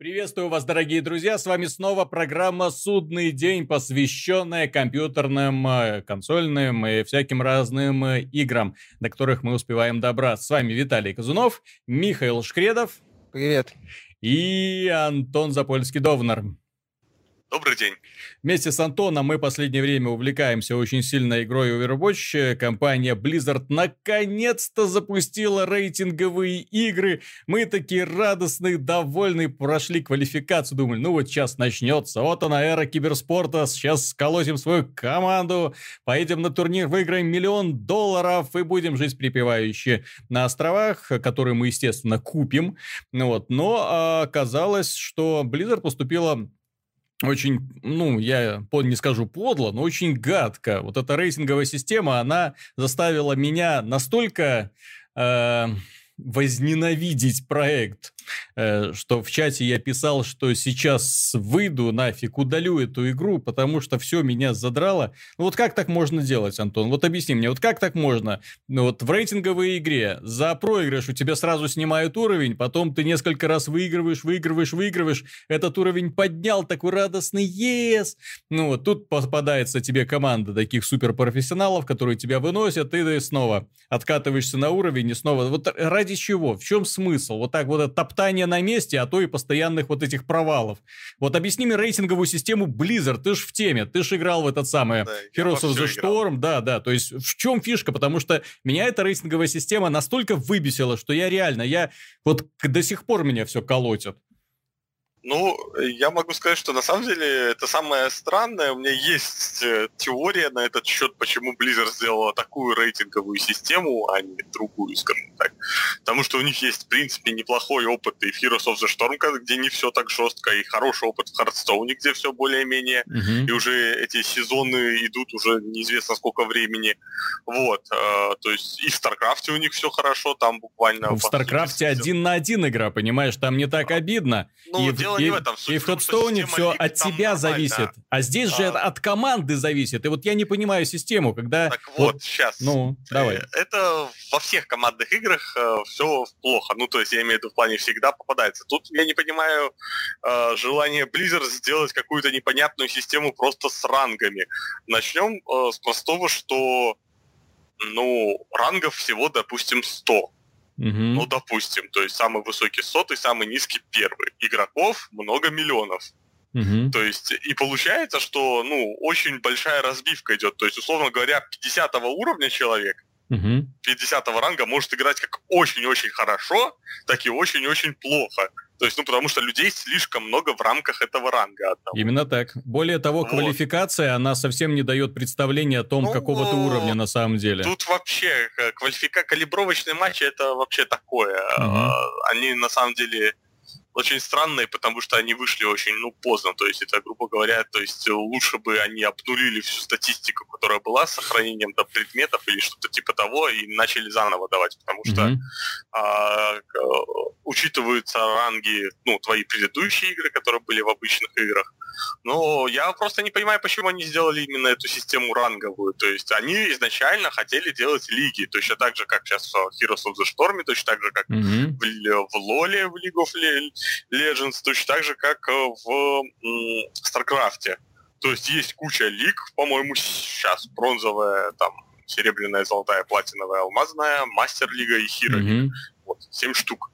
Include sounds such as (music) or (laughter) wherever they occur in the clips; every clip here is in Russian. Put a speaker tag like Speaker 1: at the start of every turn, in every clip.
Speaker 1: Приветствую вас, дорогие друзья! С вами снова программа «Судный день», посвященная компьютерным, э, консольным и всяким разным э, играм, до которых мы успеваем добраться. С вами Виталий Казунов, Михаил Шкредов.
Speaker 2: Привет.
Speaker 1: И Антон Запольский-Довнар.
Speaker 3: Добрый день.
Speaker 1: Вместе с Антоном мы последнее время увлекаемся очень сильно игрой Overwatch. Компания Blizzard наконец-то запустила рейтинговые игры. Мы такие радостные, довольные, прошли квалификацию. Думали, ну вот сейчас начнется. Вот она, эра киберспорта. Сейчас сколотим свою команду. Поедем на турнир, выиграем миллион долларов и будем жить припевающие на островах, которые мы, естественно, купим. Вот. Но а, оказалось, что Blizzard поступила очень, ну, я не скажу подло, но очень гадко. Вот эта рейтинговая система, она заставила меня настолько э, возненавидеть проект, Э, что в чате я писал, что сейчас выйду нафиг, удалю эту игру, потому что все меня задрало. Ну вот как так можно делать, Антон? Вот объясни мне, вот как так можно? Ну вот в рейтинговой игре за проигрыш у тебя сразу снимают уровень, потом ты несколько раз выигрываешь, выигрываешь, выигрываешь, этот уровень поднял, такой радостный, ес! Ну вот тут попадается тебе команда таких суперпрофессионалов, которые тебя выносят, и ты снова откатываешься на уровень и снова... Вот ради чего? В чем смысл? Вот так вот топтать топтания на месте, а то и постоянных вот этих провалов. Вот объясни мне рейтинговую систему Blizzard, ты ж в теме, ты ж играл в этот самый да, Heroes of the Storm, да, да, то есть в чем фишка, потому что меня эта рейтинговая система настолько выбесила, что я реально, я вот до сих пор меня все колотит.
Speaker 3: Ну, я могу сказать, что на самом деле это самое странное. У меня есть э, теория на этот счет, почему Blizzard сделала такую рейтинговую систему, а не другую, скажем так. Потому что у них есть, в принципе, неплохой опыт и в Heroes of the Storm, где не все так жестко, и хороший опыт в Hearthstone, где все более-менее, uh-huh. и уже эти сезоны идут уже неизвестно сколько времени. Вот. Э, то есть и в StarCraft у них все хорошо, там буквально...
Speaker 1: В StarCraft один на один игра, понимаешь, там не так обидно. Ну, и дело и, не в этом. Суть и в Ходстоуне все от тебя зависит. А здесь а... же от команды зависит. И вот я не понимаю систему, когда...
Speaker 3: Так вот, вот сейчас.
Speaker 1: Ну, давай. Э,
Speaker 3: это во всех командных играх э, все плохо. Ну, то есть я имею в виду в плане всегда попадается. Тут я не понимаю э, желание Blizzard сделать какую-то непонятную систему просто с рангами. Начнем э, с простого, что ну, рангов всего, допустим, 100. Угу. Ну, допустим, то есть самый высокий сотый, самый низкий первый. Игроков много миллионов. Угу. То есть, и получается, что, ну, очень большая разбивка идет. То есть, условно говоря, 50 уровня человек, угу. 50 ранга может играть как очень-очень хорошо, так и очень-очень плохо. То есть, ну, потому что людей слишком много в рамках этого ранга одного.
Speaker 1: Именно так. Более того, вот. квалификация, она совсем не дает представления о том, ну, какого ты уровня на самом деле.
Speaker 3: Тут вообще э, квалифика... калибровочные матчи это вообще такое. Угу. Они на самом деле очень странные, потому что они вышли очень, ну, поздно. То есть это, грубо говоря, то есть лучше бы они обнулили всю статистику, которая была с сохранением там, предметов или что-то типа того, и начали заново давать, потому что mm-hmm. а, учитываются ранги, ну, твои предыдущие игры, которые были в обычных играх, но я просто не понимаю, почему они сделали именно эту систему ранговую. То есть они изначально хотели делать лиги, точно так же, как сейчас в Heroes of the Storm, точно так же, как mm-hmm. в, в LoL, в League of Legends, точно так же, как в StarCraft. То есть есть куча лиг, по-моему, сейчас бронзовая, там, серебряная, золотая, платиновая, алмазная, мастер-лига и хиро-лига. Mm-hmm. Вот, семь штук.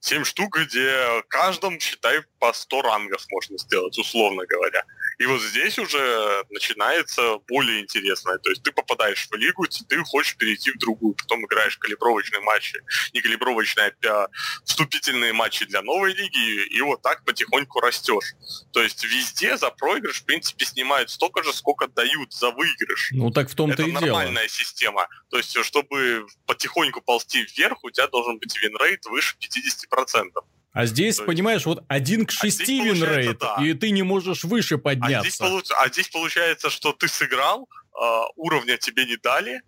Speaker 3: 7 штук, где каждом, считай, по 100 рангов можно сделать, условно говоря. И вот здесь уже начинается более интересное. То есть ты попадаешь в лигу, ты хочешь перейти в другую, потом играешь калибровочные матчи, не калибровочные, а вступительные матчи для новой лиги, и вот так потихоньку растешь. То есть везде за проигрыш, в принципе, снимают столько же, сколько дают за выигрыш.
Speaker 1: Ну так в том-то
Speaker 3: Это
Speaker 1: и
Speaker 3: нормальная
Speaker 1: дело.
Speaker 3: система. То есть, чтобы потихоньку ползти вверх, у тебя должен быть винрейт выше 50%.
Speaker 1: А здесь, То понимаешь, есть... вот один к а шести а винрейт, да. и ты не можешь выше подняться. А
Speaker 3: здесь, получ... а здесь получается, что ты сыграл, э, уровня тебе не дали,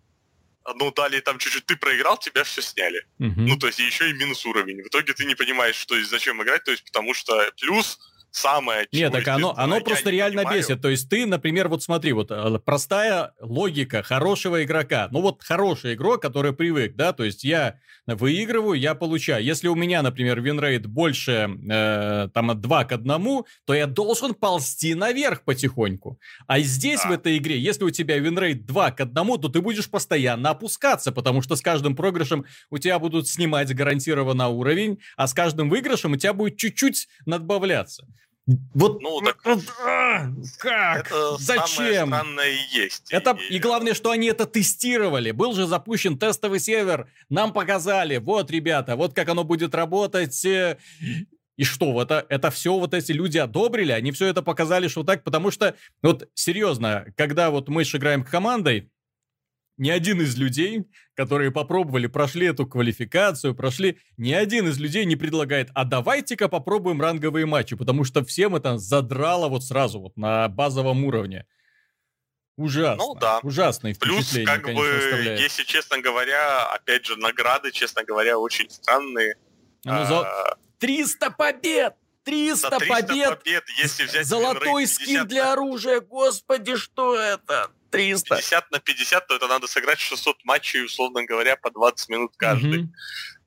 Speaker 3: ну, дали там чуть-чуть, ты проиграл, тебя все сняли. Угу. Ну, то есть еще и минус уровень. В итоге ты не понимаешь, что и зачем играть, то есть потому что плюс самое...
Speaker 1: Нет, так оно, оно просто реально понимаю. бесит. То есть ты, например, вот смотри, вот э, простая логика хорошего игрока. Ну вот хороший игрок, который привык, да, то есть я выигрываю, я получаю. Если у меня, например, винрейт больше э, там от 2 к 1, то я должен ползти наверх потихоньку. А здесь да. в этой игре, если у тебя винрейт 2 к 1, то ты будешь постоянно опускаться, потому что с каждым проигрышем у тебя будут снимать гарантированно уровень, а с каждым выигрышем у тебя будет чуть-чуть надбавляться. Вот, ну, так, а, как? Это Зачем?
Speaker 3: Самое и есть.
Speaker 1: Это, и, и главное, что они это тестировали. Был же запущен тестовый сервер. Нам показали. Вот, ребята, вот как оно будет работать. Э, и что, это, это все вот эти люди одобрили? Они все это показали, что так? Потому что, вот серьезно, когда вот мы же играем командой, ни один из людей, которые попробовали, прошли эту квалификацию, прошли, ни один из людей не предлагает, а давайте-ка попробуем ранговые матчи, потому что всем это задрало вот сразу, вот на базовом уровне. Ужасно. Ну да. Ужасные
Speaker 3: Плюс, как конечно, бы, оставляет. если честно говоря, опять же, награды, честно говоря, очень странные.
Speaker 1: Ну, за... 300 побед! 300, 300 побед! побед
Speaker 3: если взять
Speaker 1: Золотой скин для оружия, господи, что это? 300.
Speaker 3: 50 на 50, то это надо сыграть 600 матчей, условно говоря, по 20 минут каждый. Mm-hmm.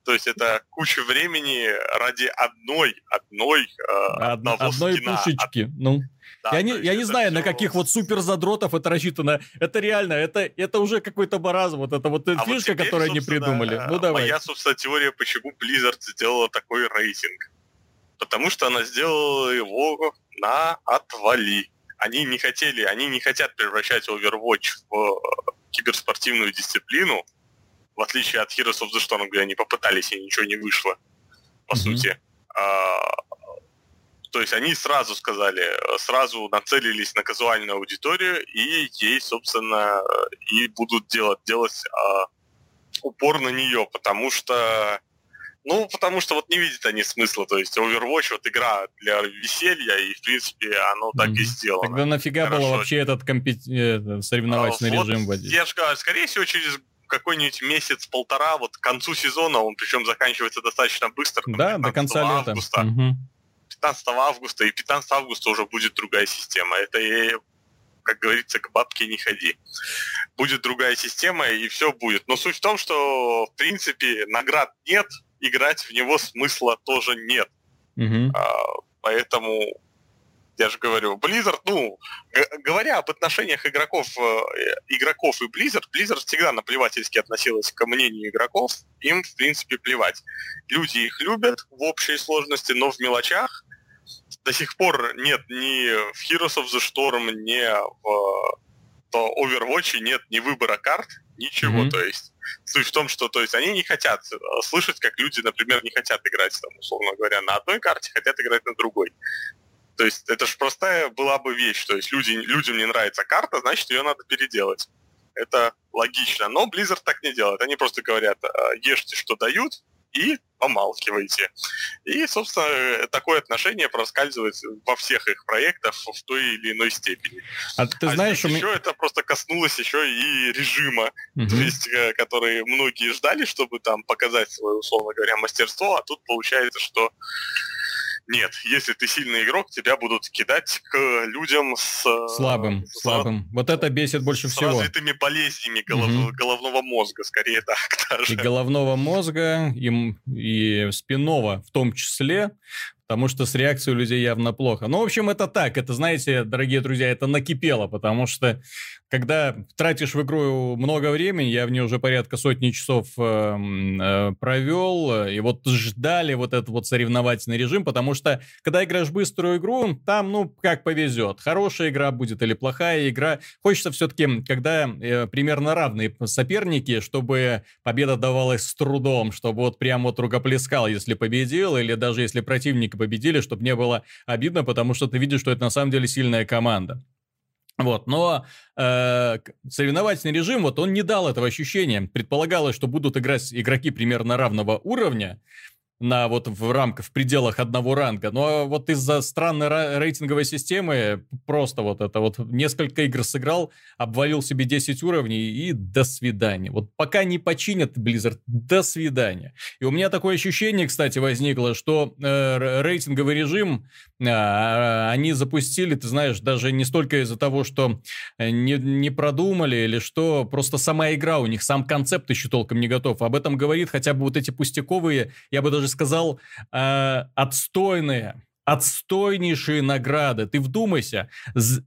Speaker 3: То есть это куча времени ради одной, одной, э, одного
Speaker 1: одной скина. пушечки. Од... Ну. Да, я не, я не знаю, все... на каких вот супер задротов это рассчитано. Это реально, это, это уже какой-то маразм. Вот это вот а фишка, вот теперь, которую они придумали. Ну давай.
Speaker 3: Моя, собственно, теория, почему Blizzard сделала такой рейтинг. Потому что она сделала его на отвали они не хотели, они не хотят превращать Overwatch в э, киберспортивную дисциплину, в отличие от Heroes of the Storm, где они попытались и ничего не вышло, по mm-hmm. сути. А, то есть они сразу сказали, сразу нацелились на казуальную аудиторию, и ей, собственно, и будут делать, делать а, упор на нее, потому что ну, потому что вот не видят они смысла, то есть Overwatch вот игра для веселья, и в принципе оно так mm-hmm. и сделано.
Speaker 1: Тогда нафига Хорошо. было вообще этот компет... Э, соревновательный а, вот режим вводить?
Speaker 3: Я же говорю, скорее всего, через какой-нибудь месяц-полтора, вот к концу сезона, он причем заканчивается достаточно быстро.
Speaker 1: Там, да, до конца лета. Августа,
Speaker 3: угу. 15 августа, и 15 августа уже будет другая система. Это, как говорится, к бабке не ходи. Будет другая система, и все будет. Но суть в том, что, в принципе, наград нет, играть в него смысла тоже нет.
Speaker 1: Угу.
Speaker 3: А, поэтому я же говорю, Blizzard, ну, говоря об отношениях игроков, э, игроков и Blizzard, Blizzard всегда наплевательски относилась к мнению игроков, им, в принципе, плевать. Люди их любят в общей сложности, но в мелочах до сих пор нет ни в Heroes of the Storm, ни в Overwatch нет ни выбора карт, ничего, mm-hmm. то есть Суть в том, что то есть, они не хотят э, слышать, как люди, например, не хотят играть, там, условно говоря, на одной карте, хотят играть на другой. То есть это же простая была бы вещь. То есть люди, людям не нравится карта, значит, ее надо переделать. Это логично. Но Blizzard так не делает. Они просто говорят, «А, ешьте, что дают, и помалкивайте. И, собственно, такое отношение проскальзывает во всех их проектах в той или иной степени.
Speaker 1: А ты а знаешь,
Speaker 3: еще меня... это просто коснулось еще и режима, угу. то есть, э, которые многие ждали, чтобы там показать свое, условно говоря, мастерство, а тут получается, что нет, если ты сильный игрок, тебя будут кидать к людям с...
Speaker 1: Э, Слабым, с, слабым. Вот это бесит больше
Speaker 3: с
Speaker 1: всего.
Speaker 3: С развитыми болезнями голов, угу. головного мозга, скорее так (laughs) даже.
Speaker 1: И головного мозга, и, и спинного в том числе потому что с реакцией у людей явно плохо. Ну, в общем, это так. Это, знаете, дорогие друзья, это накипело, потому что когда тратишь в игру много времени, я в ней уже порядка сотни часов э, э, провел, и вот ждали вот этот вот соревновательный режим, потому что когда играешь быструю игру, там, ну, как повезет. Хорошая игра будет или плохая игра. Хочется все-таки, когда э, примерно равные соперники, чтобы победа давалась с трудом, чтобы вот прям вот рукоплескал, если победил, или даже если противник победили, чтобы не было обидно, потому что ты видишь, что это на самом деле сильная команда. Вот, но э, соревновательный режим, вот он не дал этого ощущения. Предполагалось, что будут играть игроки примерно равного уровня, на вот в рамках, в пределах одного ранга. Но вот из-за странной рейтинговой системы просто вот это вот несколько игр сыграл, обвалил себе 10 уровней и до свидания. Вот пока не починят Blizzard, до свидания. И у меня такое ощущение, кстати, возникло, что э, рейтинговый режим они запустили, ты знаешь, даже не столько из-за того, что не, не продумали или что, просто сама игра у них, сам концепт еще толком не готов. Об этом говорит хотя бы вот эти пустяковые, я бы даже даже сказал, э, отстойные, отстойнейшие награды. Ты вдумайся,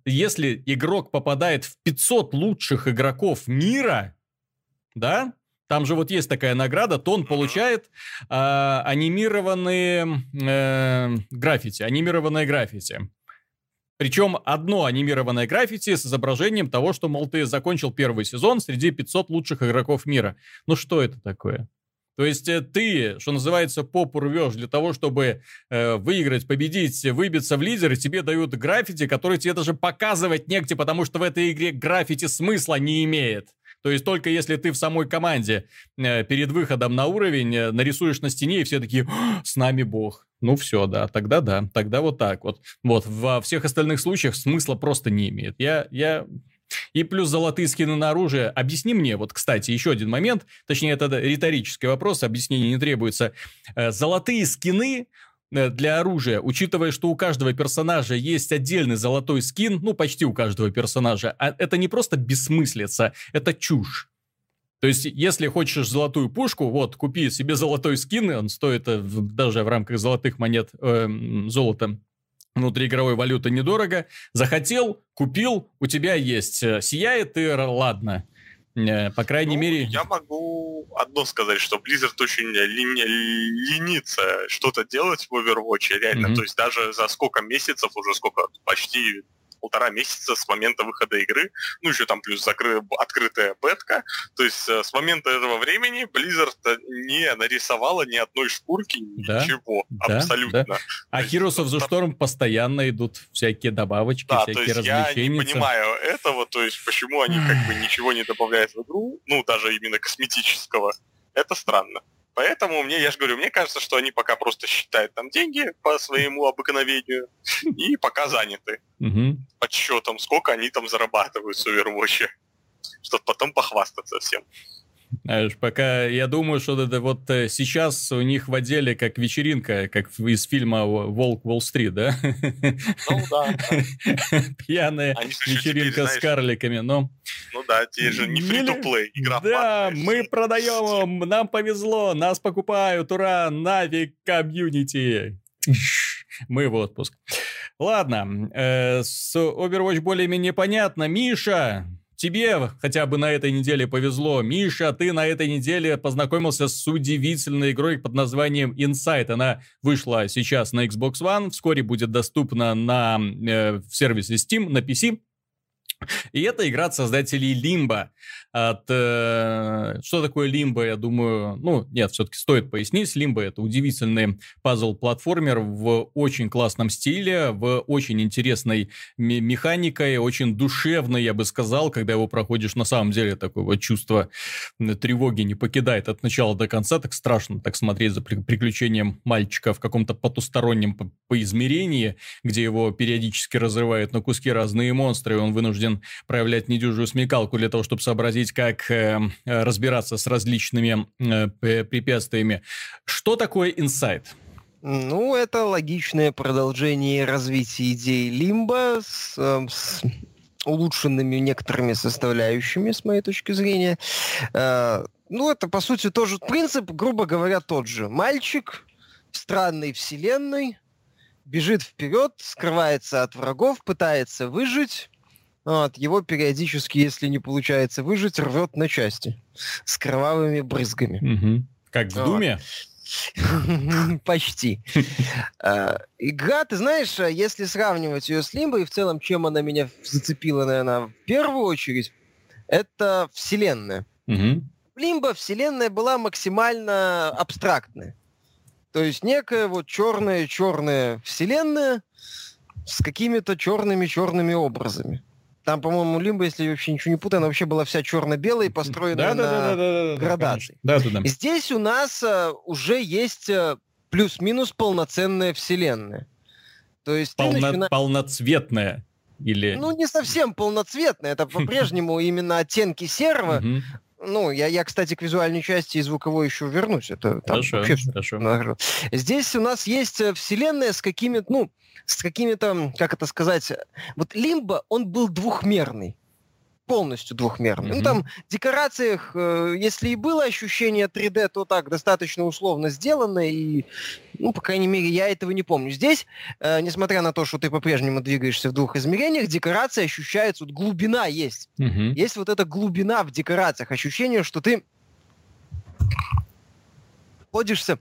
Speaker 1: если игрок попадает в 500 лучших игроков мира, да, там же вот есть такая награда, то он получает э, анимированные э, граффити, анимированное граффити. Причем одно анимированное граффити с изображением того, что, мол, ты закончил первый сезон среди 500 лучших игроков мира. Ну что это такое? То есть э, ты, что называется, попу рвешь для того, чтобы э, выиграть, победить, выбиться в лидеры, тебе дают граффити, которые тебе даже показывать негде, потому что в этой игре граффити смысла не имеет. То есть только если ты в самой команде э, перед выходом на уровень э, нарисуешь на стене, и все такие «с нами бог». Ну все, да, тогда да, тогда вот так вот. Вот, во всех остальных случаях смысла просто не имеет. Я, я и плюс золотые скины на оружие. Объясни мне, вот, кстати, еще один момент, точнее, это риторический вопрос, объяснения не требуется. Э, золотые скины для оружия, учитывая, что у каждого персонажа есть отдельный золотой скин, ну, почти у каждого персонажа, а это не просто бессмыслица, это чушь. То есть, если хочешь золотую пушку, вот, купи себе золотой скин, он стоит э, даже в рамках золотых монет э, золота внутриигровой валюты недорого. Захотел, купил, у тебя есть. Э, сияет и ладно. Э, по крайней ну, мере...
Speaker 3: Я могу одно сказать, что Blizzard очень лени... ленится что-то делать в Overwatch, реально. Mm-hmm. То есть даже за сколько месяцев, уже сколько, почти полтора месяца с момента выхода игры, ну еще там плюс закры... открытая бетка, то есть э, с момента этого времени Blizzard не нарисовала ни одной шкурки, да? ничего, да? абсолютно. Да?
Speaker 1: А Heroes of the Storm постоянно идут всякие добавочки, да, всякие то есть развлечения.
Speaker 3: Я не понимаю этого, то есть почему они как бы ничего не добавляют в игру, ну даже именно косметического, это странно. Поэтому мне, я же говорю, мне кажется, что они пока просто считают там деньги по своему обыкновению и пока заняты подсчетом, сколько они там зарабатывают в Overwatch, чтобы потом похвастаться всем.
Speaker 1: Знаешь, пока я думаю, что это вот э, сейчас у них в отделе как вечеринка, как из фильма «Волк Уолл-стрит», да?
Speaker 3: Ну да. (laughs)
Speaker 1: Пьяная вечеринка с карликами, но...
Speaker 3: Ну да, те же не фри-то-плей, игра
Speaker 1: Да, мы продаем, нам повезло, нас покупают, ура, Нави комьюнити. (laughs) Мы в отпуск. Ладно, э, с Overwatch более-менее понятно. Миша, Тебе хотя бы на этой неделе повезло. Миша, ты на этой неделе познакомился с удивительной игрой под названием Insight. Она вышла сейчас на Xbox One, вскоре будет доступна на э, в сервисе Steam, на PC. И это игра от создателей Limbo. От, э, что такое Limbo, я думаю, ну, нет, все-таки стоит пояснить. Limbo это удивительный пазл-платформер в очень классном стиле, в очень интересной механикой, очень душевной, я бы сказал, когда его проходишь, на самом деле такое вот чувство тревоги не покидает от начала до конца, так страшно так смотреть за приключением мальчика в каком-то потустороннем по, по измерении, где его периодически разрывают на куски разные монстры, и он вынужден проявлять недюжую смекалку для того, чтобы сообразить, как э, разбираться с различными э, препятствиями. Что такое инсайт?
Speaker 2: Ну, это логичное продолжение развития идеи Лимба с, э, с улучшенными некоторыми составляющими, с моей точки зрения. Э, ну, это, по сути, тоже принцип, грубо говоря, тот же. Мальчик в странной вселенной бежит вперед, скрывается от врагов, пытается выжить, вот, его периодически, если не получается выжить, рвет на части с кровавыми брызгами.
Speaker 1: Угу. Как в вот. Думе? (laughs)
Speaker 2: Почти. А, игра, ты знаешь, а, если сравнивать ее с Лимбо, и в целом, чем она меня зацепила, наверное, в первую очередь, это вселенная. Лимбо вселенная была максимально абстрактная. То есть некая вот черная-черная вселенная с какими-то черными-черными образами. Там, по-моему, Лимба, если я вообще ничего не путаю, она вообще была вся черно-белая и построена да, на да, да, да, градации. Да, да, да. Здесь у нас uh, уже есть uh, плюс-минус полноценная вселенная.
Speaker 1: То есть Полно... начина... полноцветная или...
Speaker 2: Ну, не совсем полноцветная, это по-прежнему именно оттенки серого, ну, я, я, кстати, к визуальной части и звуковой еще вернусь. Это
Speaker 1: хорошо, вообще, хорошо.
Speaker 2: Здесь у нас есть э, вселенная с какими-то, ну, с какими-то, как это сказать, вот Лимба, он был двухмерный полностью двухмерный. Mm-hmm. Ну, там в декорациях, э, если и было ощущение 3D, то так, достаточно условно сделано, и, ну, по крайней мере, я этого не помню. Здесь, э, несмотря на то, что ты по-прежнему двигаешься в двух измерениях, декорации ощущаются, вот глубина есть. Mm-hmm. Есть вот эта глубина в декорациях, ощущение, что ты находишься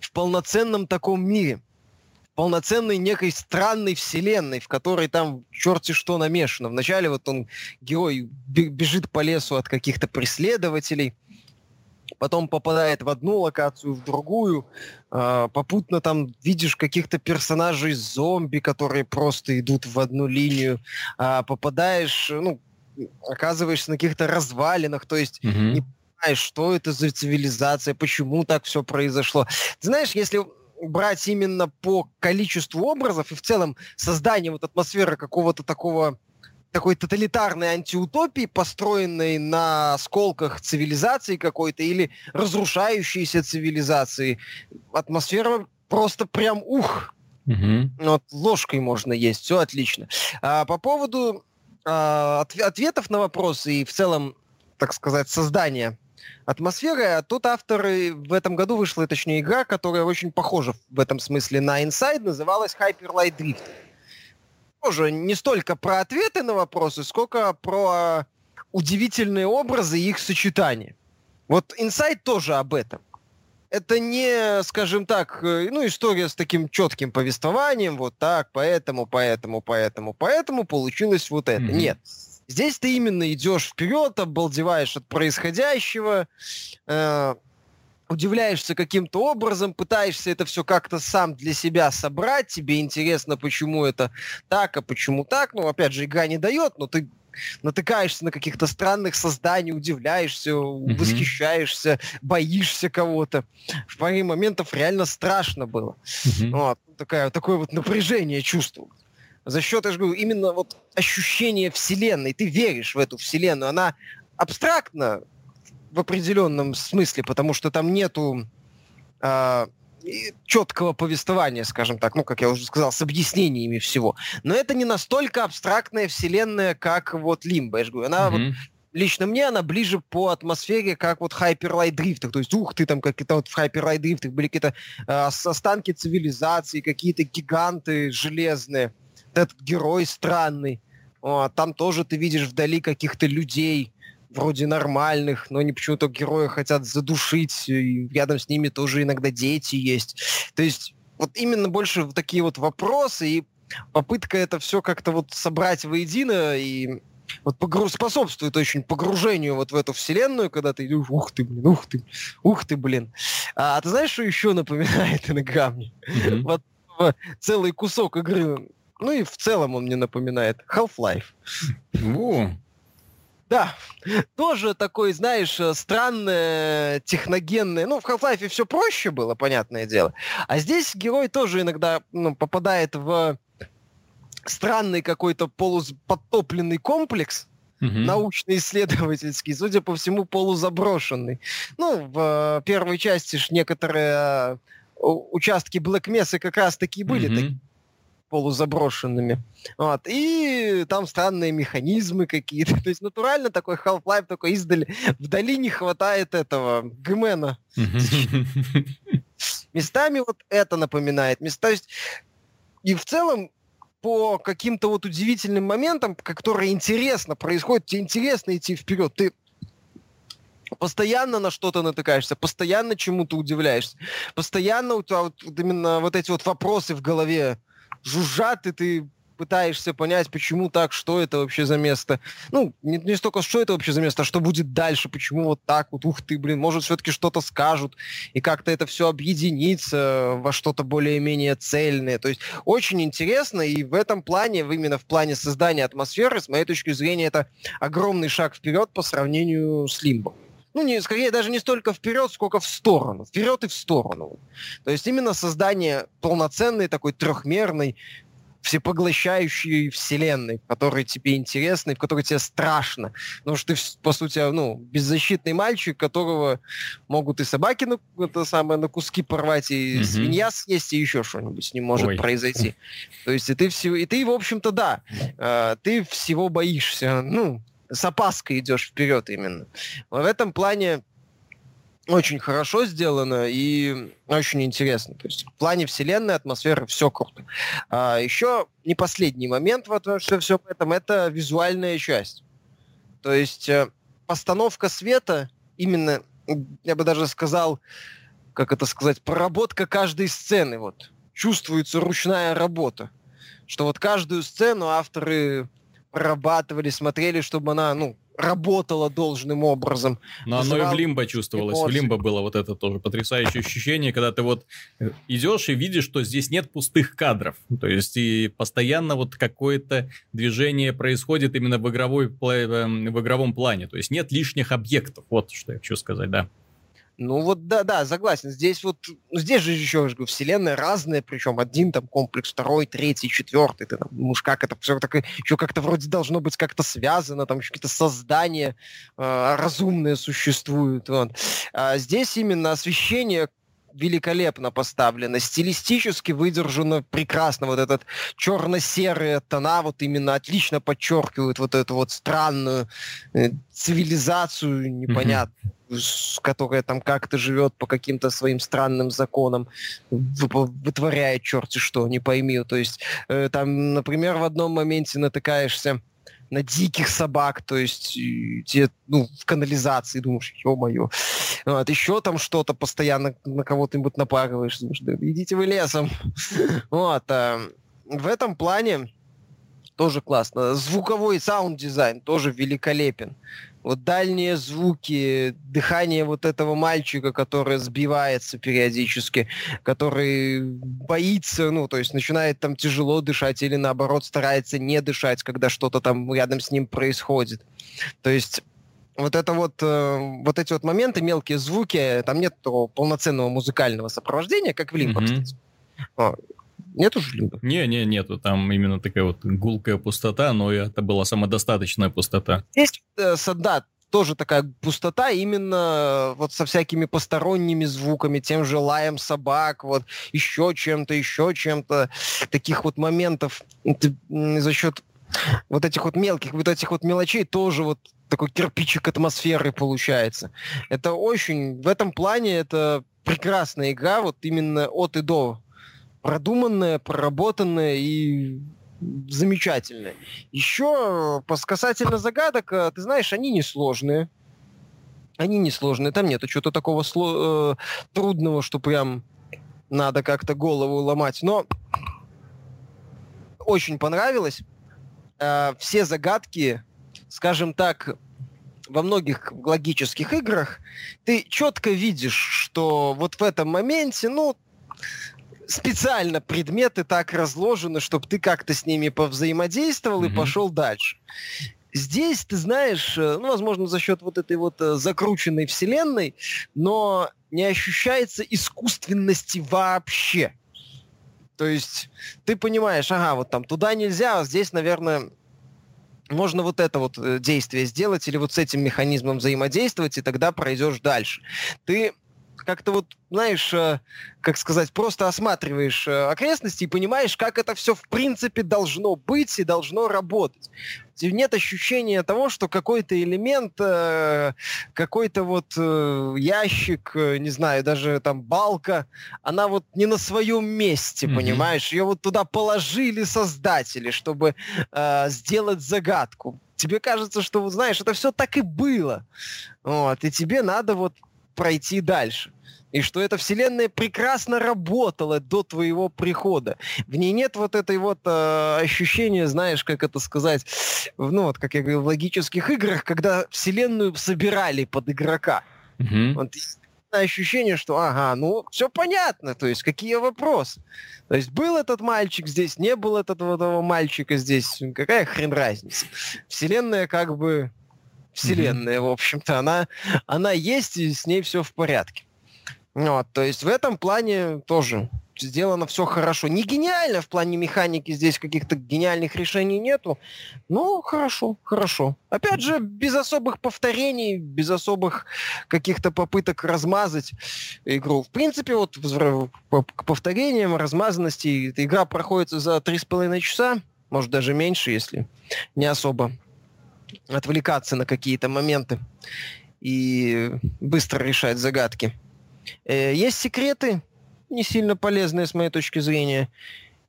Speaker 2: в полноценном таком мире полноценной некой странной вселенной, в которой там черти что намешано. Вначале вот он, герой, бежит по лесу от каких-то преследователей, потом попадает в одну локацию, в другую, э, попутно там видишь каких-то персонажей зомби, которые просто идут в одну линию, э, попадаешь, ну, оказываешься на каких-то развалинах, то есть mm-hmm. не понимаешь, что это за цивилизация, почему так все произошло. Ты знаешь, если брать именно по количеству образов и в целом создание вот атмосферы какого-то такого такой тоталитарной антиутопии, построенной на осколках цивилизации какой-то или разрушающейся цивилизации. Атмосфера просто прям ух. Угу. Вот ложкой можно есть, все отлично. А, по поводу а, от, ответов на вопросы и в целом, так сказать, создания атмосферы. А тут авторы в этом году вышла, точнее, игра, которая очень похожа в этом смысле на Inside, называлась Hyper Light Drift. Тоже не столько про ответы на вопросы, сколько про удивительные образы и их сочетание. Вот Inside тоже об этом. Это не, скажем так, э, ну, история с таким четким повествованием, вот так, поэтому, поэтому, поэтому, поэтому получилось вот это. Mm-hmm. Нет Здесь ты именно идешь вперед, обалдеваешь от происходящего, э, удивляешься каким-то образом, пытаешься это все как-то сам для себя собрать, тебе интересно, почему это так, а почему так. Ну, опять же, игра не дает, но ты натыкаешься на каких-то странных созданий, удивляешься, mm-hmm. восхищаешься, боишься кого-то. В паре моментов реально страшно было. Mm-hmm. Вот, такая, такое вот напряжение чувствовал за счет, я же говорю, именно вот ощущения вселенной. Ты веришь в эту вселенную. Она абстрактна в определенном смысле, потому что там нету э, четкого повествования, скажем так, ну, как я уже сказал, с объяснениями всего. Но это не настолько абстрактная вселенная, как вот Лимба. Я же говорю, она mm-hmm. вот лично мне она ближе по атмосфере, как вот Hyper Light Drift. То есть, ух ты, там какие-то вот в Hyper Light Drift были какие-то э, останки цивилизации, какие-то гиганты железные этот герой странный. Там тоже ты видишь вдали каких-то людей, вроде нормальных, но они почему-то героя хотят задушить, и рядом с ними тоже иногда дети есть. То есть вот именно больше такие вот вопросы и попытка это все как-то вот собрать воедино и вот погру... способствует очень погружению вот в эту вселенную, когда ты идешь, ух ты, блин, ух ты, ух ты, блин. А, а ты знаешь, что еще напоминает (laughs) инограмме? Mm-hmm. Вот целый кусок игры ну и в целом он мне напоминает Half-Life.
Speaker 1: О.
Speaker 2: Да, тоже такой, знаешь, э, странное, техногенное. Ну, в Half-Life все проще было, понятное дело. А здесь герой тоже иногда ну, попадает в странный какой-то полуподтопленный комплекс, угу. научно-исследовательский, судя по всему, полузаброшенный. Ну, в э, первой части ж некоторые э, участки Black Mesa как раз таки были угу. такие полузаброшенными. Вот. И там странные механизмы какие-то. (laughs) То есть натурально такой Half-Life такой издали. Вдали не хватает этого Гмена. (laughs) Местами вот это напоминает. Места, есть... И в целом по каким-то вот удивительным моментам, которые интересно происходят, тебе интересно идти вперед. Ты постоянно на что-то натыкаешься, постоянно чему-то удивляешься, постоянно у тебя вот именно вот эти вот вопросы в голове жужжат, и ты пытаешься понять, почему так, что это вообще за место. Ну, не, не столько, что это вообще за место, а что будет дальше, почему вот так вот, ух ты, блин, может, все-таки что-то скажут, и как-то это все объединится во что-то более-менее цельное. То есть очень интересно, и в этом плане, именно в плане создания атмосферы, с моей точки зрения, это огромный шаг вперед по сравнению с Лимбо. Ну, не, скорее даже не столько вперед, сколько в сторону. Вперед и в сторону. То есть именно создание полноценной такой трехмерной всепоглощающей вселенной, в которой тебе интересно и в которой тебе страшно. Потому что ты, по сути, ну, беззащитный мальчик, которого могут и собаки на, это самое, на куски порвать, и mm-hmm. свинья съесть, и еще что-нибудь с ним может Ой. произойти. То есть и ты, все, и ты, в общем-то, да, э, ты всего боишься. Ну, с опаской идешь вперед именно. В этом плане очень хорошо сделано и очень интересно. То есть в плане вселенной, атмосферы все круто. А еще не последний момент вот все в этом, это визуальная часть. То есть э, постановка света, именно, я бы даже сказал, как это сказать, проработка каждой сцены. Вот. Чувствуется ручная работа. Что вот каждую сцену авторы прорабатывали, смотрели, чтобы она, ну, работала должным образом.
Speaker 1: Но оно и в Лимбо чувствовалось. Эмоции. В Лимбо было вот это тоже потрясающее ощущение, когда ты вот э, идешь и видишь, что здесь нет пустых кадров. То есть и постоянно вот какое-то движение происходит именно в, игровой, эм, в игровом плане. То есть нет лишних объектов. Вот что я хочу сказать, да.
Speaker 2: Ну вот да, да, согласен. Здесь вот, ну здесь же еще, же вселенная разная, причем один там комплекс, второй, третий, четвертый. Ты, там, ну уж как это все так еще как-то вроде должно быть как-то связано, там еще какие-то создания э, разумные существуют. Вот. А здесь именно освещение великолепно поставлено, стилистически выдержано прекрасно. Вот этот черно-серые тона вот именно отлично подчеркивают вот эту вот странную э, цивилизацию непонятную, mm-hmm. Которая там как-то живет по каким-то своим странным законам, вытворяет черти что, не пойми. То есть э, там, например, в одном моменте натыкаешься на диких собак, то есть те, ну, в канализации, думаешь, ё-моё. Вот, еще там что-то постоянно на кого-нибудь напарываешь, думаешь, да, идите вы лесом. (laughs) Вот, а, в этом плане тоже классно. Звуковой саунд-дизайн тоже великолепен вот дальние звуки, дыхание вот этого мальчика, который сбивается периодически, который боится, ну, то есть начинает там тяжело дышать или наоборот старается не дышать, когда что-то там рядом с ним происходит. То есть вот это вот, э, вот эти вот моменты, мелкие звуки, там нет полноценного музыкального сопровождения, как в Limbo, угу. кстати. Нету же лимба?
Speaker 1: Не, не, нету. Там именно такая вот гулкая пустота, но это была самодостаточная пустота.
Speaker 2: Есть, э, да, тоже такая пустота именно вот со всякими посторонними звуками, тем же лаем собак, вот еще чем-то, еще чем-то. Таких вот моментов за счет вот этих вот мелких, вот этих вот мелочей тоже вот такой кирпичик атмосферы получается. Это очень, в этом плане это прекрасная игра, вот именно от и до продуманная, проработанная и замечательная. Еще по касательно загадок, э, ты знаешь, они несложные. Они несложные. Там нету чего-то такого сло- э, трудного, что прям надо как-то голову ломать. Но очень понравилось. Э, все загадки, скажем так, во многих логических играх ты четко видишь, что вот в этом моменте, ну, специально предметы так разложены, чтобы ты как-то с ними повзаимодействовал mm-hmm. и пошел дальше. Здесь, ты знаешь, э, ну, возможно, за счет вот этой вот э, закрученной вселенной, но не ощущается искусственности вообще. То есть ты понимаешь, ага, вот там туда нельзя, а здесь, наверное, можно вот это вот э, действие сделать или вот с этим механизмом взаимодействовать, и тогда пройдешь дальше. Ты как-то вот, знаешь, э, как сказать, просто осматриваешь э, окрестности и понимаешь, как это все в принципе должно быть и должно работать. Нет ощущения того, что какой-то элемент, э, какой-то вот ящик, не знаю, даже там балка, она вот не на своем месте, mm-hmm. понимаешь? Ее вот туда положили создатели, чтобы сделать загадку тебе кажется, что, вот, знаешь, это все так и было. Вот, и тебе надо вот пройти дальше. И что эта вселенная прекрасно работала до твоего прихода. В ней нет вот этой вот э, ощущения, знаешь, как это сказать, ну вот, как я говорил, в логических играх, когда вселенную собирали под игрока. Mm-hmm. Вот ощущение, что ага, ну все понятно, то есть какие вопросы. То есть был этот мальчик здесь, не был этот вот этого мальчика здесь, какая хрен разница. Вселенная как бы вселенная, mm-hmm. в общем-то. Она, она есть, и с ней все в порядке. Вот, то есть в этом плане тоже сделано все хорошо. Не гениально в плане механики, здесь каких-то гениальных решений нету. Ну, хорошо, хорошо. Опять же, без особых повторений, без особых каких-то попыток размазать игру. В принципе, вот к повторениям, размазанности, эта игра проходит за 3,5 часа, может даже меньше, если не особо отвлекаться на какие-то моменты и быстро решать загадки. Э, есть секреты, не сильно полезные с моей точки зрения.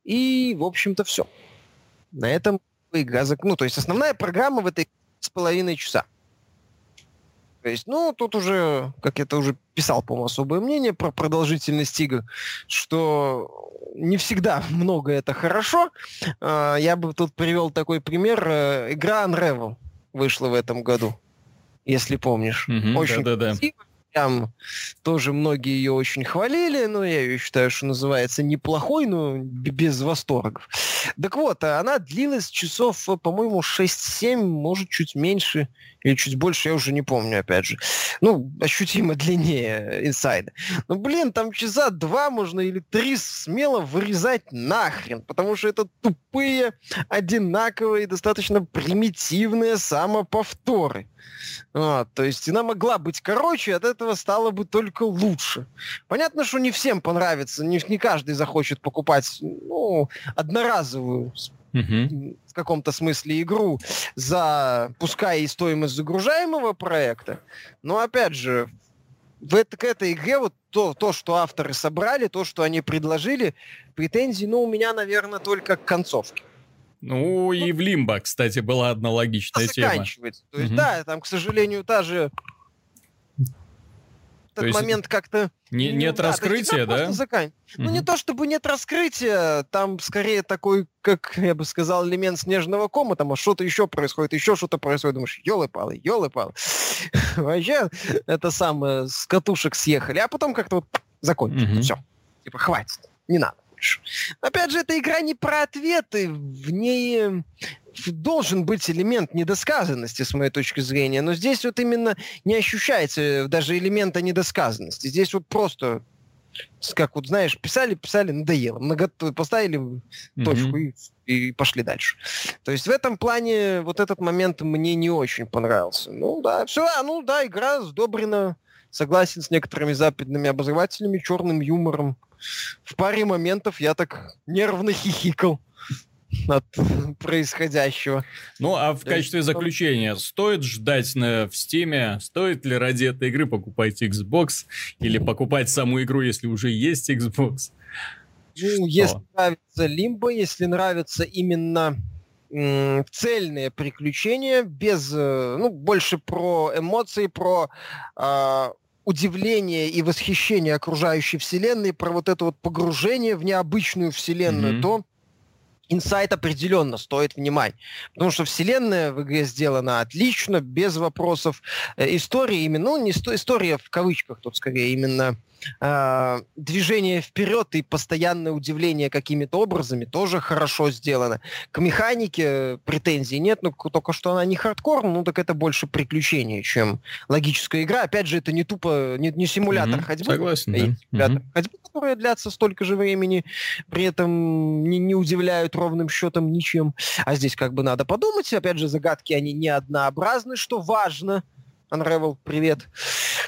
Speaker 2: И, в общем-то, все. На этом игра... Зак... Ну, то есть основная программа в этой с половиной часа. То есть, ну, тут уже, как я это уже писал, по-моему, особое мнение про продолжительность игр, что не всегда много это хорошо. А, я бы тут привел такой пример. Э, игра Unravel вышла в этом году, если помнишь.
Speaker 1: Угу, Очень да, да, да
Speaker 2: прям тоже многие ее очень хвалили, но я ее считаю, что называется неплохой, но без восторгов. Так вот, она длилась часов, по-моему, 6-7, может, чуть меньше или чуть больше, я уже не помню, опять же. Ну, ощутимо (laughs) длиннее инсайда. Ну, блин, там часа два можно или три смело вырезать нахрен, потому что это тупые, одинаковые, достаточно примитивные самоповторы. А, то есть она могла быть короче, от этого стало бы только лучше. Понятно, что не всем понравится, не, не каждый захочет покупать ну, одноразовую угу. в каком-то смысле игру за, пускай и стоимость загружаемого проекта, но опять же, в это, к этой игре вот то, то, что авторы собрали, то, что они предложили, претензий, ну, у меня, наверное, только к концовке.
Speaker 1: Ну, и ну, в Лимбо, кстати, была однологичная тема.
Speaker 2: Заканчивается. То есть, угу. да, там, к сожалению, та же этот есть момент как-то...
Speaker 1: Не, ну, нет да, раскрытия, да?
Speaker 2: Закань. Угу. Ну, не то чтобы нет раскрытия, там скорее такой, как я бы сказал, элемент снежного кома, там а что-то еще происходит, еще что-то происходит, думаешь, елы-палы, елы-палы. (laughs) Вообще, это самое, с катушек съехали, а потом как-то вот закончили, угу. все. Типа, хватит, не надо больше. Опять же, эта игра не про ответы, в ней должен быть элемент недосказанности, с моей точки зрения, но здесь вот именно не ощущается даже элемента недосказанности. Здесь вот просто как вот знаешь, писали, писали, надоело, много поставили mm-hmm. точку и, и пошли дальше. То есть в этом плане вот этот момент мне не очень понравился. Ну да, все, а, ну да, игра сдобрена, согласен с некоторыми западными обозревателями, черным юмором. В паре моментов я так нервно (laughs) хихикал от (laughs) происходящего.
Speaker 1: Ну, а в качестве заключения, стоит ждать на, в Стиме, стоит ли ради этой игры покупать Xbox или покупать саму игру, если уже есть Xbox?
Speaker 2: Ну, если нравится Лимбо, если нравится именно цельные приключения, без, э, ну, больше про эмоции, про э, удивление и восхищение окружающей вселенной, про вот это вот погружение в необычную вселенную, mm-hmm. то Инсайт определенно стоит внимания. Потому что вселенная в игре сделана отлично, без вопросов. Э, история именно, ну, не история в кавычках тут скорее, именно э, движение вперед и постоянное удивление какими-то образами тоже хорошо сделано. К механике претензий нет, но только что она не хардкор, ну так это больше приключение, чем логическая игра. Опять же, это не тупо, не, не симулятор mm-hmm. ходьбы.
Speaker 1: Согласен,
Speaker 2: да. Mm-hmm. ходьбы, которые длятся столько же времени, при этом не, не удивляют ровным счетом ничем. А здесь как бы надо подумать. Опять же, загадки, они не однообразны, что важно. Unravel, привет.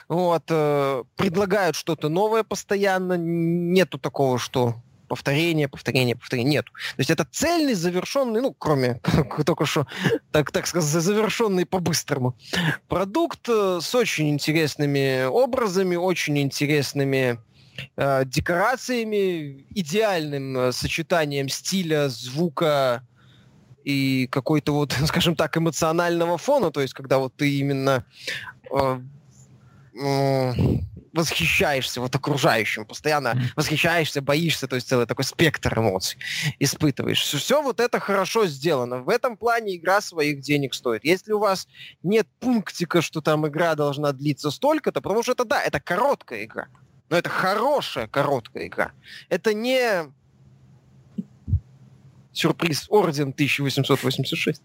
Speaker 2: Вот, э, предлагают что-то новое постоянно. Нету такого, что повторение, повторение, повторение. Нет. То есть это цельный, завершенный, ну, кроме (laughs) только что, так, так сказать, завершенный по-быстрому продукт э, с очень интересными образами, очень интересными декорациями, идеальным э, сочетанием стиля, звука, и какой-то вот, (laughs) скажем так, эмоционального фона, то есть когда вот ты именно э, э, восхищаешься вот окружающим, постоянно восхищаешься, боишься, то есть целый такой спектр эмоций испытываешь. Все, все вот это хорошо сделано. В этом плане игра своих денег стоит. Если у вас нет пунктика, что там игра должна длиться столько-то, потому что это да, это короткая игра, но это хорошая короткая игра. Это не сюрприз, Орден 1886,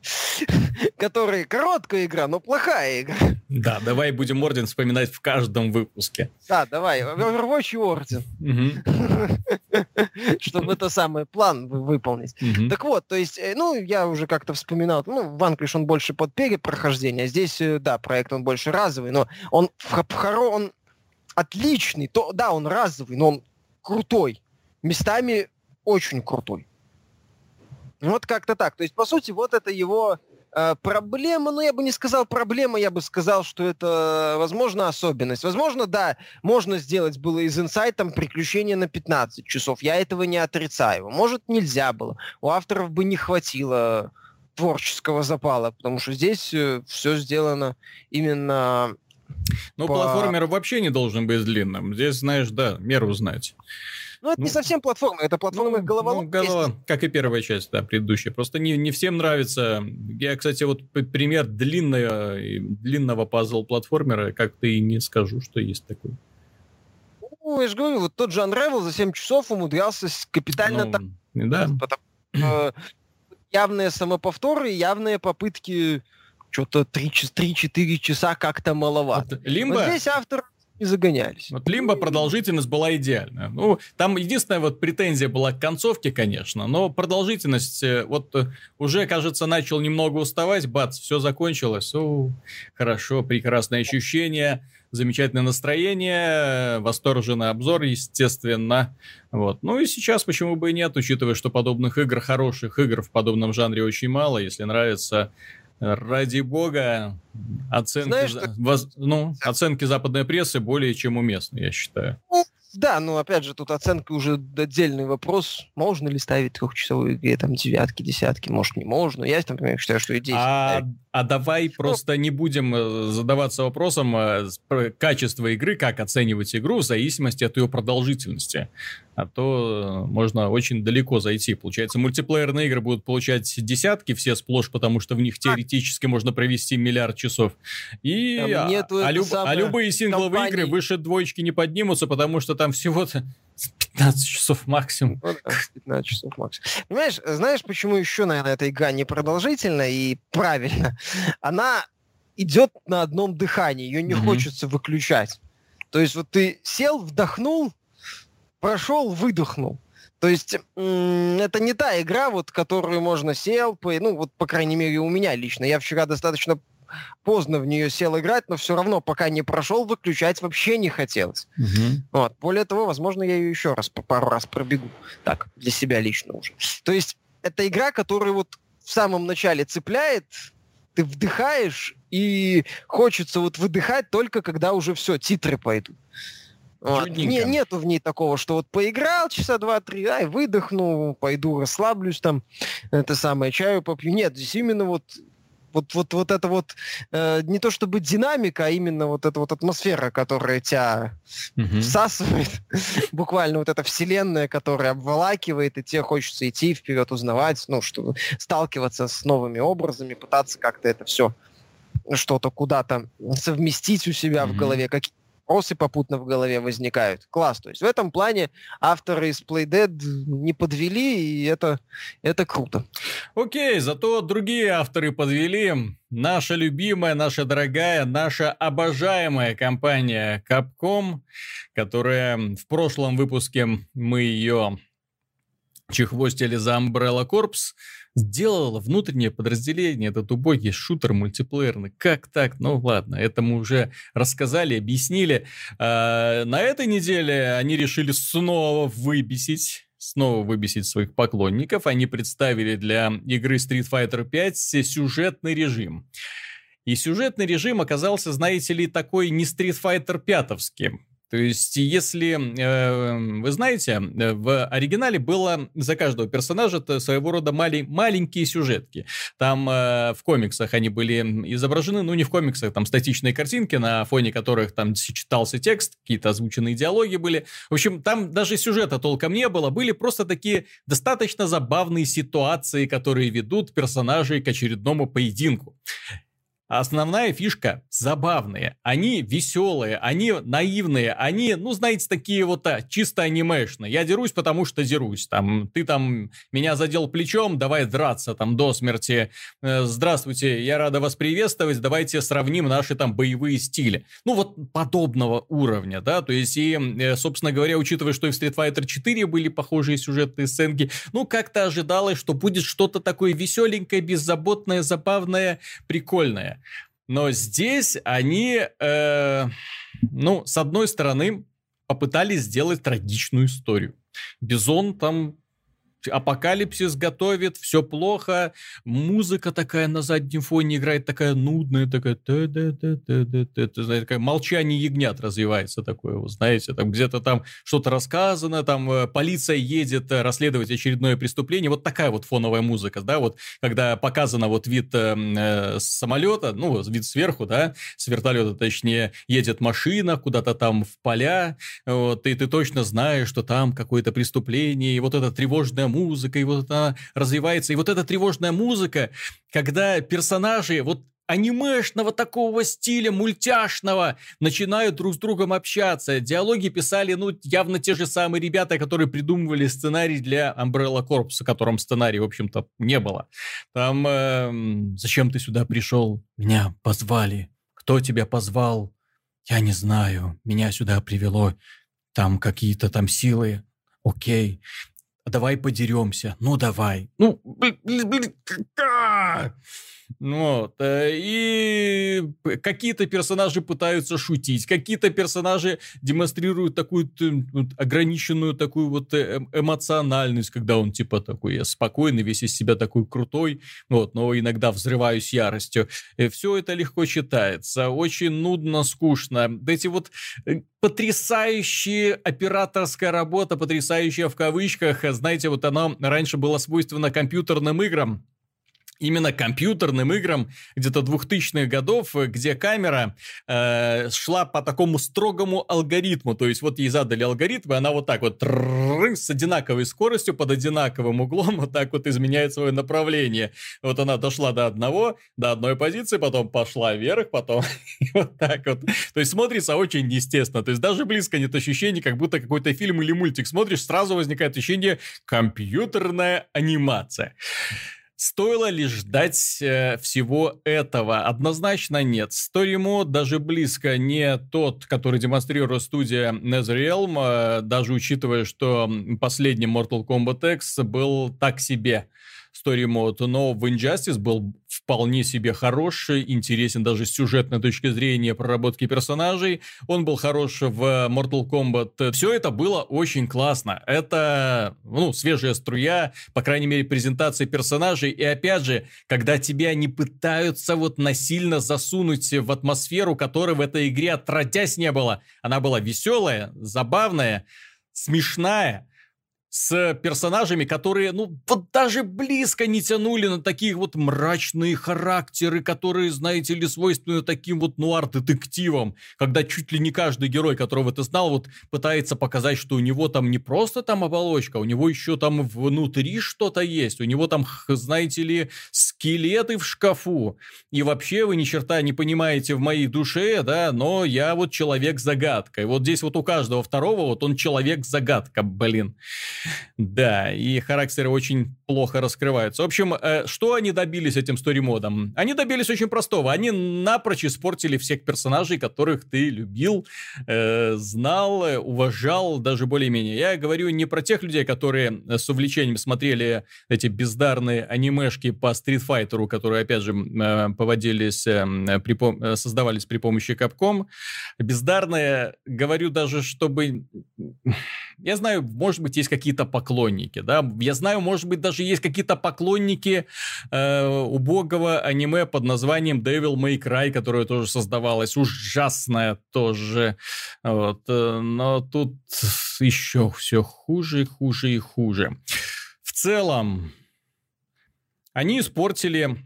Speaker 2: (laughs) который короткая игра, но плохая игра.
Speaker 1: Да, давай будем Орден вспоминать в каждом выпуске.
Speaker 2: Да, давай, Overwatch и Орден. (laughs) Чтобы это самый план выполнить. Так вот, то есть, э, ну, я уже как-то вспоминал, ну, Ванклиш, он больше под перепрохождение, здесь, э, да, проект он больше разовый, но он, он отличный, то, да, он разовый, но он крутой. Местами очень крутой. Вот как-то так. То есть, по сути, вот это его э, проблема, ну, я бы не сказал проблема, я бы сказал, что это, возможно, особенность. Возможно, да, можно сделать было из инсайтом приключения на 15 часов. Я этого не отрицаю. Может, нельзя было. У авторов бы не хватило творческого запала, потому что здесь э, все сделано именно...
Speaker 1: Ну, по... платформер вообще не должен быть длинным. Здесь, знаешь, да, меру знать.
Speaker 2: Ну, это ну, не совсем платформа, это платформа ну, головоломка. Ну, голова,
Speaker 1: как и первая часть, да, предыдущая. Просто не, не всем нравится. Я, кстати, вот пример длинного, длинного пазл-платформера, как-то и не скажу, что есть такой.
Speaker 2: Ну, я же говорю, вот тот же Unravel за 7 часов умудрялся капитально... Ну,
Speaker 1: там, да.
Speaker 2: Потому, э, явные самоповторы, явные попытки что-то 3-4 часа как-то маловато.
Speaker 1: Вот, Лимба...
Speaker 2: Вот здесь автор и загонялись.
Speaker 1: Вот Лимба продолжительность была идеальная. Ну, там единственная вот претензия была к концовке, конечно, но продолжительность э, вот э, уже, кажется, начал немного уставать, бац, все закончилось. О, хорошо, прекрасное ощущение, замечательное настроение, восторженный обзор, естественно. Вот. Ну и сейчас почему бы и нет, учитывая, что подобных игр, хороших игр в подобном жанре очень мало. Если нравится Ради бога, оценки, Знаешь, что... воз, ну, оценки западной прессы более чем уместны, я считаю.
Speaker 2: Ну, да, но опять же, тут оценка уже отдельный вопрос. Можно ли ставить трехчасовые игре там девятки, десятки? Может, не можно. Я, например, считаю, что идея...
Speaker 1: А, а давай ну, просто не будем э, задаваться вопросом э, качества игры, как оценивать игру в зависимости от ее продолжительности а то э, можно очень далеко зайти. Получается, мультиплеерные игры будут получать десятки все сплошь, потому что в них теоретически можно провести миллиард часов. И а, а, люб, а любые сингловые компании... игры выше двоечки не поднимутся, потому что там всего-то 15 часов максимум. Ну,
Speaker 2: да, 15 часов максимум. Понимаешь, знаешь, почему еще, наверное, эта игра непродолжительна и правильно? Она идет на одном дыхании, ее не mm-hmm. хочется выключать. То есть вот ты сел, вдохнул, прошел, выдохнул. То есть это не та игра, вот, которую можно сел, по, ну вот по крайней мере у меня лично. Я вчера достаточно поздно в нее сел играть, но все равно пока не прошел, выключать вообще не хотелось. Угу. Вот. Более того, возможно, я ее еще раз по пару раз пробегу. Так, для себя лично уже. То есть это игра, которая вот в самом начале цепляет, ты вдыхаешь, и хочется вот выдыхать только когда уже все, титры пойдут. Вот. Не, нету в ней такого, что вот поиграл часа два-три, ай, выдохну, пойду расслаблюсь там, это самое, чаю попью. Нет, здесь именно вот вот, вот, вот это вот э, не то чтобы динамика, а именно вот эта вот атмосфера, которая тебя mm-hmm. всасывает, (laughs) буквально вот эта вселенная, которая обволакивает, и тебе хочется идти вперед, узнавать, ну, чтобы сталкиваться с новыми образами, пытаться как-то это все что-то куда-то совместить у себя mm-hmm. в голове, какие вопросы попутно в голове возникают. Класс. То есть в этом плане авторы из Playdead не подвели, и это, это круто.
Speaker 1: Окей, зато другие авторы подвели. Наша любимая, наша дорогая, наша обожаемая компания Capcom, которая в прошлом выпуске мы ее чехвостили за Umbrella Corps, сделала внутреннее подразделение, этот убогий шутер мультиплеерный. Как так? Ну ладно, это мы уже рассказали, объяснили. А, на этой неделе они решили снова выбесить снова выбесить своих поклонников. Они представили для игры Street Fighter 5 сюжетный режим. И сюжетный режим оказался, знаете ли, такой не Street Fighter 5 то есть, если э, вы знаете, э, в оригинале было за каждого персонажа своего рода мали, маленькие сюжетки. Там э, в комиксах они были изображены, ну не в комиксах, там статичные картинки, на фоне которых там читался текст, какие-то озвученные диалоги были. В общем, там даже сюжета толком не было, были просто такие достаточно забавные ситуации, которые ведут персонажей к очередному поединку. Основная фишка забавные. Они веселые, они наивные, они, ну, знаете, такие вот а, чисто анимешные. Я дерусь, потому что дерусь. Там, ты там меня задел плечом, давай драться там до смерти. Э, здравствуйте, я рада вас приветствовать, давайте сравним наши там боевые стили. Ну, вот подобного уровня, да, то есть и, э, собственно говоря, учитывая, что и в Street Fighter 4 были похожие сюжетные сценки, ну, как-то ожидалось, что будет что-то такое веселенькое, беззаботное, забавное, прикольное. Но здесь они, э, ну, с одной стороны, попытались сделать трагичную историю. Бизон там апокалипсис готовит, все плохо, музыка такая на заднем фоне играет, такая нудная, такая, та -та -та -та -та -та, -та, такая молчание ягнят развивается такое, вы знаете, там где-то там что-то рассказано, там э, полиция едет э, расследовать очередное преступление, вот такая вот фоновая музыка, да, вот когда показано вот вид э, э самолета, ну, вид сверху, да, с вертолета, точнее, едет машина куда-то там в поля, вот, и ты точно знаешь, что там какое-то преступление, и вот эта тревожная музыка, и вот она развивается. И вот эта тревожная музыка, когда персонажи вот анимешного такого стиля, мультяшного, начинают друг с другом общаться. Диалоги писали, ну, явно те же самые ребята, которые придумывали сценарий для Umbrella Corps, о котором сценарий, в общем-то, не было. Там, э, зачем ты сюда пришел? Меня позвали. Кто тебя позвал? Я не знаю. Меня сюда привело там какие-то там силы. Окей давай подеремся. Ну, давай. Ну, блин, вот. Э, и какие-то персонажи пытаются шутить, какие-то персонажи демонстрируют такую ограниченную такую вот э, эм, эмоциональность, когда он типа такой я спокойный, весь из себя такой крутой, вот, но иногда взрываюсь яростью. И все это легко читается, очень нудно, скучно. Эти вот э, потрясающие операторская работа, потрясающая в кавычках, знаете, вот она раньше была свойственна компьютерным играм, именно компьютерным играм где-то 2000-х годов, где камера э, шла по такому строгому алгоритму. То есть вот ей задали алгоритм, и она вот так вот с одинаковой скоростью, под одинаковым углом вот так вот изменяет свое направление. Вот она дошла до одного, до одной позиции, потом пошла вверх, потом вот так вот. То есть смотрится очень естественно. То есть даже близко нет ощущения, как будто какой-то фильм или мультик смотришь, сразу возникает ощущение компьютерная анимация. Стоило ли ждать э, всего этого? Однозначно нет. Mode даже близко не тот, который демонстрирует студия NetherRealm, э, даже учитывая, что последний Mortal Kombat X был так себе story mode, но в Injustice был вполне себе хороший, интересен даже с сюжетной точки зрения проработки персонажей. Он был хорош в Mortal Kombat. Все это было очень классно. Это, ну, свежая струя, по крайней мере, презентации персонажей. И опять же, когда тебя не пытаются вот насильно засунуть в атмосферу, которой в этой игре отродясь не было. Она была веселая, забавная, смешная, с персонажами, которые, ну, вот даже близко не тянули на такие вот мрачные характеры, которые, знаете ли, свойственны таким вот нуар-детективам, когда чуть ли не каждый герой, которого ты знал, вот пытается показать, что у него там не просто там оболочка, у него еще там внутри что-то есть, у него там, знаете ли, скелеты в шкафу, и вообще вы ни черта не понимаете в моей душе, да, но я вот человек-загадка, и вот здесь вот у каждого второго вот он человек-загадка, блин. (laughs) Да, и характеры очень плохо раскрываются. В общем, э, что они добились этим сторимодом? Они добились очень простого. Они напрочь испортили всех персонажей, которых ты любил, э, знал, уважал, даже более-менее. Я говорю не про тех людей, которые с увлечением смотрели эти бездарные анимешки по Street Fighter, которые, опять же, э, поводились, при, создавались при помощи Capcom. Бездарные, говорю даже, чтобы... Я знаю, может быть, есть какие какие-то поклонники, да. Я знаю, может быть, даже есть какие-то поклонники э, убогого аниме под названием Devil May Cry, которое тоже создавалось, ужасное тоже. Вот. Э, но тут еще все хуже, хуже и хуже. В целом, они испортили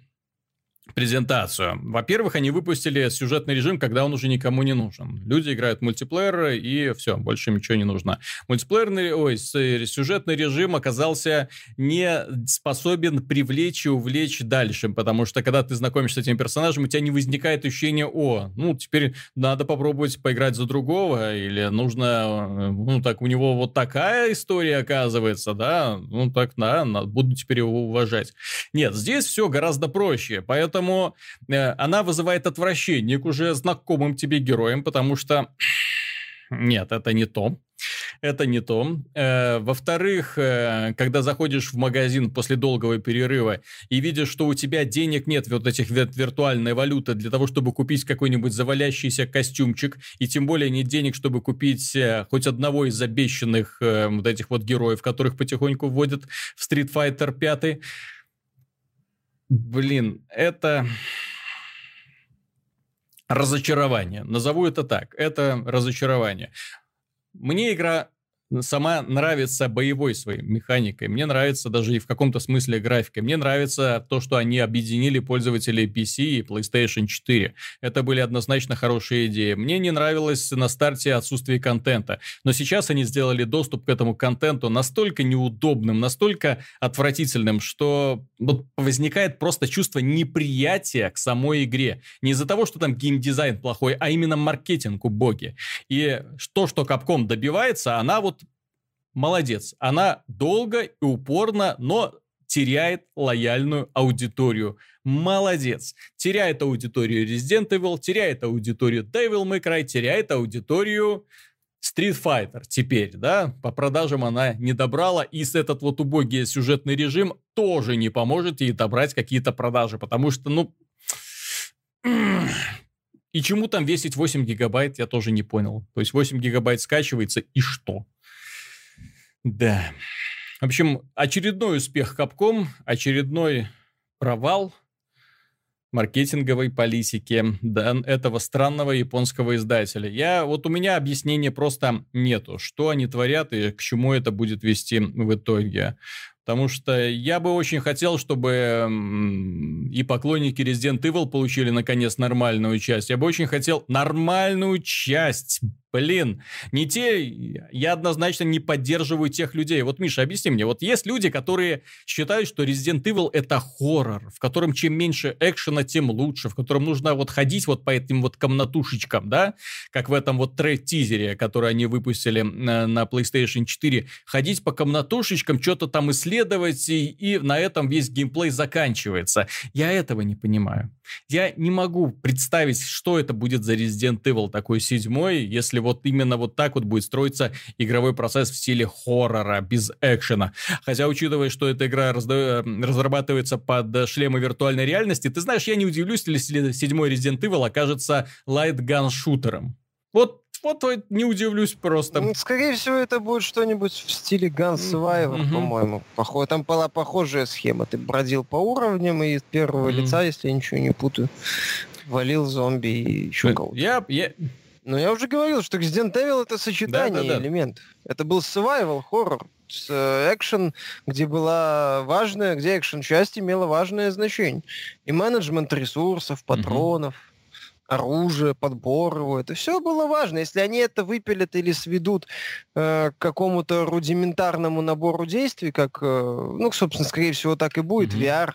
Speaker 1: презентацию. Во-первых, они выпустили сюжетный режим, когда он уже никому не нужен. Люди играют в мультиплеер, и все, больше ничего не нужно. Мультиплеерный, ой, сюжетный режим оказался не способен привлечь и увлечь дальше, потому что когда ты знакомишься с этим персонажем, у тебя не возникает ощущения, о, ну, теперь надо попробовать поиграть за другого, или нужно, ну, так, у него вот такая история оказывается, да, ну, так, да, буду теперь его уважать. Нет, здесь все гораздо проще, поэтому Поэтому э, она вызывает отвращение к уже знакомым тебе героям, потому что... Нет, это не то. Это не то. Э, во-вторых, э, когда заходишь в магазин после долгого перерыва и видишь, что у тебя денег нет, вот этих виртуальной валюты для того, чтобы купить какой-нибудь завалящийся костюмчик, и тем более нет денег, чтобы купить э, хоть одного из обещанных вот этих вот героев, которых потихоньку вводят в Street Fighter 5, Блин, это разочарование. Назову это так. Это разочарование. Мне игра сама нравится боевой своей механикой. Мне нравится даже и в каком-то смысле графикой. Мне нравится то, что они объединили пользователей PC и PlayStation 4. Это были однозначно хорошие идеи. Мне не нравилось на старте отсутствие контента. Но сейчас они сделали доступ к этому контенту настолько неудобным, настолько отвратительным, что вот возникает просто чувство неприятия к самой игре. Не из-за того, что там геймдизайн плохой, а именно маркетинг убогий. И то, что Capcom добивается, она вот молодец. Она долго и упорно, но теряет лояльную аудиторию. Молодец. Теряет аудиторию Resident Evil, теряет аудиторию Devil May Cry, теряет аудиторию Street Fighter теперь, да, по продажам она не добрала, и с этот вот убогий сюжетный режим тоже не поможет ей добрать какие-то продажи, потому что, ну, и чему там весить 8 гигабайт, я тоже не понял. То есть 8 гигабайт скачивается, и что? Да. В общем, очередной успех Capcom, очередной провал маркетинговой политики этого странного японского издателя. Я, вот у меня объяснения просто нету, что они творят и к чему это будет вести в итоге. Потому что я бы очень хотел, чтобы и поклонники Resident Evil получили наконец нормальную часть. Я бы очень хотел нормальную часть. Блин, не те, я однозначно не поддерживаю тех людей. Вот, Миша, объясни мне, вот есть люди, которые считают, что Resident Evil это хоррор, в котором чем меньше экшена, тем лучше, в котором нужно вот ходить вот по этим вот комнатушечкам, да, как в этом вот трейд-тизере, который они выпустили на, на PlayStation 4, ходить по комнатушечкам, что-то там исследовать, и, и на этом весь геймплей заканчивается. Я этого не понимаю. Я не могу представить, что это будет за Resident Evil такой седьмой, если вот именно вот так вот будет строиться игровой процесс в стиле хоррора, без экшена. Хотя, учитывая, что эта игра разда... разрабатывается под шлемы виртуальной реальности, ты знаешь, я не удивлюсь, если седьмой Resident Evil окажется лайтган-шутером. Вот вот не удивлюсь просто.
Speaker 2: Ну, скорее всего, это будет что-нибудь в стиле Gun Survivor, mm-hmm. по-моему. Похоже, там была похожая схема. Ты бродил по уровням и с первого mm-hmm. лица, если я ничего не путаю, валил зомби и еще кого-то.
Speaker 1: Я, я,
Speaker 2: но я уже говорил, что Resident Evil это сочетание да, да, да. элементов. Это был survival хоррор с э, экшен, где была важная, где экшен часть имела важное значение. И менеджмент ресурсов, патронов, угу. Оружие, подбор его. Это все было важно. Если они это выпилят или сведут э, к какому-то рудиментарному набору действий, как, э, ну, собственно, скорее всего, так и будет, угу. VR,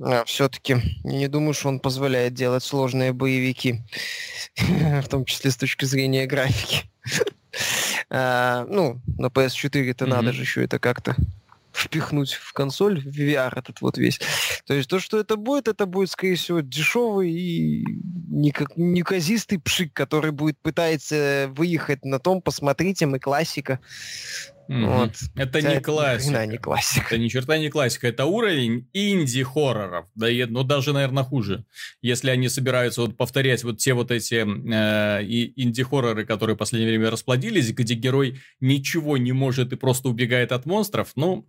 Speaker 2: а, все-таки не думаю, что он позволяет делать сложные боевики, (laughs) в том числе с точки зрения графики. (laughs) а, ну, на PS4-то mm-hmm. надо же еще это как-то впихнуть в консоль, в VR этот вот весь. То есть то, что это будет, это будет, скорее всего, дешевый и неказистый пшик, который будет пытаться выехать на том, посмотрите, мы классика.
Speaker 1: Mm-hmm. Вот. Это не классика.
Speaker 2: не классика.
Speaker 1: Это ни черта не классика. Это уровень инди-хорроров. Да, и, ну, даже, наверное, хуже. Если они собираются вот повторять вот те вот эти э, инди-хорроры, которые в последнее время расплодились, где герой ничего не может и просто убегает от монстров, ну,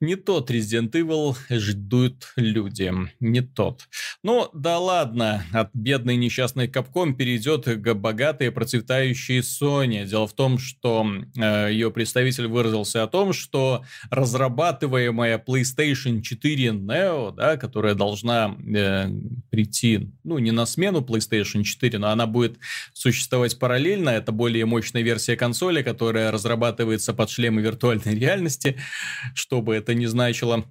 Speaker 1: Не тот Resident Evil ждут люди. Не тот. Ну, да ладно. От бедной несчастной Capcom перейдет к богатой процветающей Sony. Дело в том, что э, ее представитель выразился о том, что разрабатываемая PlayStation 4 Neo, да, которая должна э, прийти, ну, не на смену PlayStation 4, но она будет существовать параллельно. Это более мощная версия консоли, которая разрабатывается под шлемы виртуальной реальности, чтобы это не значило.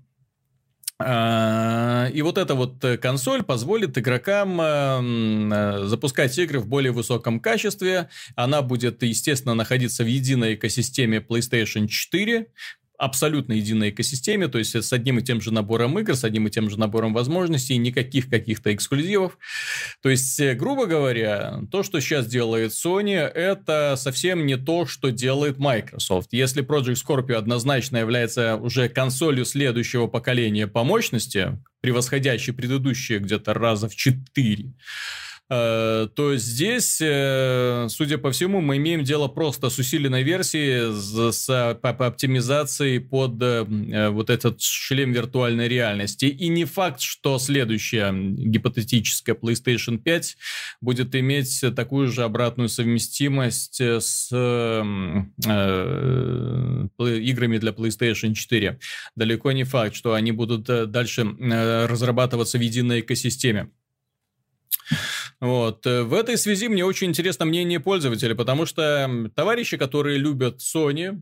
Speaker 1: А, и вот эта вот консоль позволит игрокам э, запускать игры в более высоком качестве. Она будет, естественно, находиться в единой экосистеме PlayStation 4 абсолютно единой экосистеме, то есть с одним и тем же набором игр, с одним и тем же набором возможностей, никаких каких-то эксклюзивов. То есть, э, грубо говоря, то, что сейчас делает Sony, это совсем не то, что делает Microsoft. Если Project Scorpio однозначно является уже консолью следующего поколения по мощности, превосходящей предыдущие где-то раза в 4, Э, то здесь, э, судя по всему, мы имеем дело просто с усиленной версией, с, оптимизацией под э, вот этот шлем виртуальной реальности. И не факт, что следующая гипотетическая PlayStation 5 будет иметь такую же обратную совместимость с э, играми для PlayStation 4. Далеко не факт, что они будут дальше разрабатываться в единой экосистеме. Вот. Э, в этой связи мне очень интересно мнение пользователя, потому что товарищи, которые любят Sony,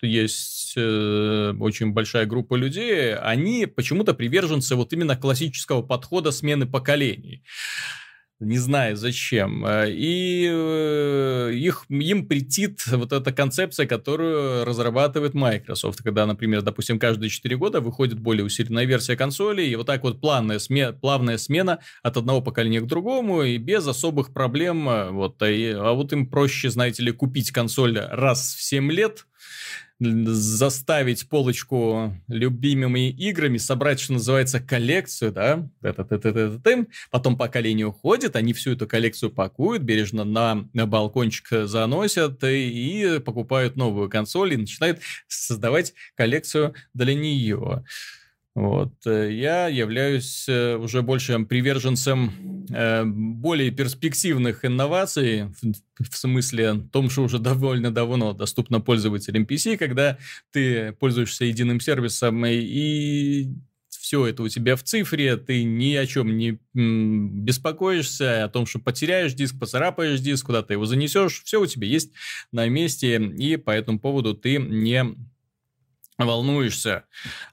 Speaker 1: есть э, очень большая группа людей, они почему-то приверженцы вот именно классического подхода смены поколений не знаю зачем. Э, и э, их, им претит вот эта концепция, которую разрабатывает Microsoft, когда, например, допустим, каждые 4 года выходит более усиленная версия консоли, и вот так вот плавная, сме, плавная смена от одного поколения к другому, и без особых проблем. Э, вот, и, а вот им проще, знаете ли, купить консоль раз в 7 лет, заставить полочку любимыми играми, собрать, что называется, коллекцию, да, потом поколение уходит, они всю эту коллекцию пакуют, бережно на, балкончик заносят и покупают новую консоль и начинают создавать коллекцию для нее. Вот. Э, я являюсь э, уже больше приверженцем э, более перспективных инноваций, в смысле том, что уже довольно давно доступно пользователям PC, когда ты пользуешься единым сервисом и все это у тебя в цифре, ты ни о чем не беспокоишься, о том, что потеряешь диск, поцарапаешь диск, куда ты его занесешь, все у тебя есть на месте, и по этому поводу ты не волнуешься.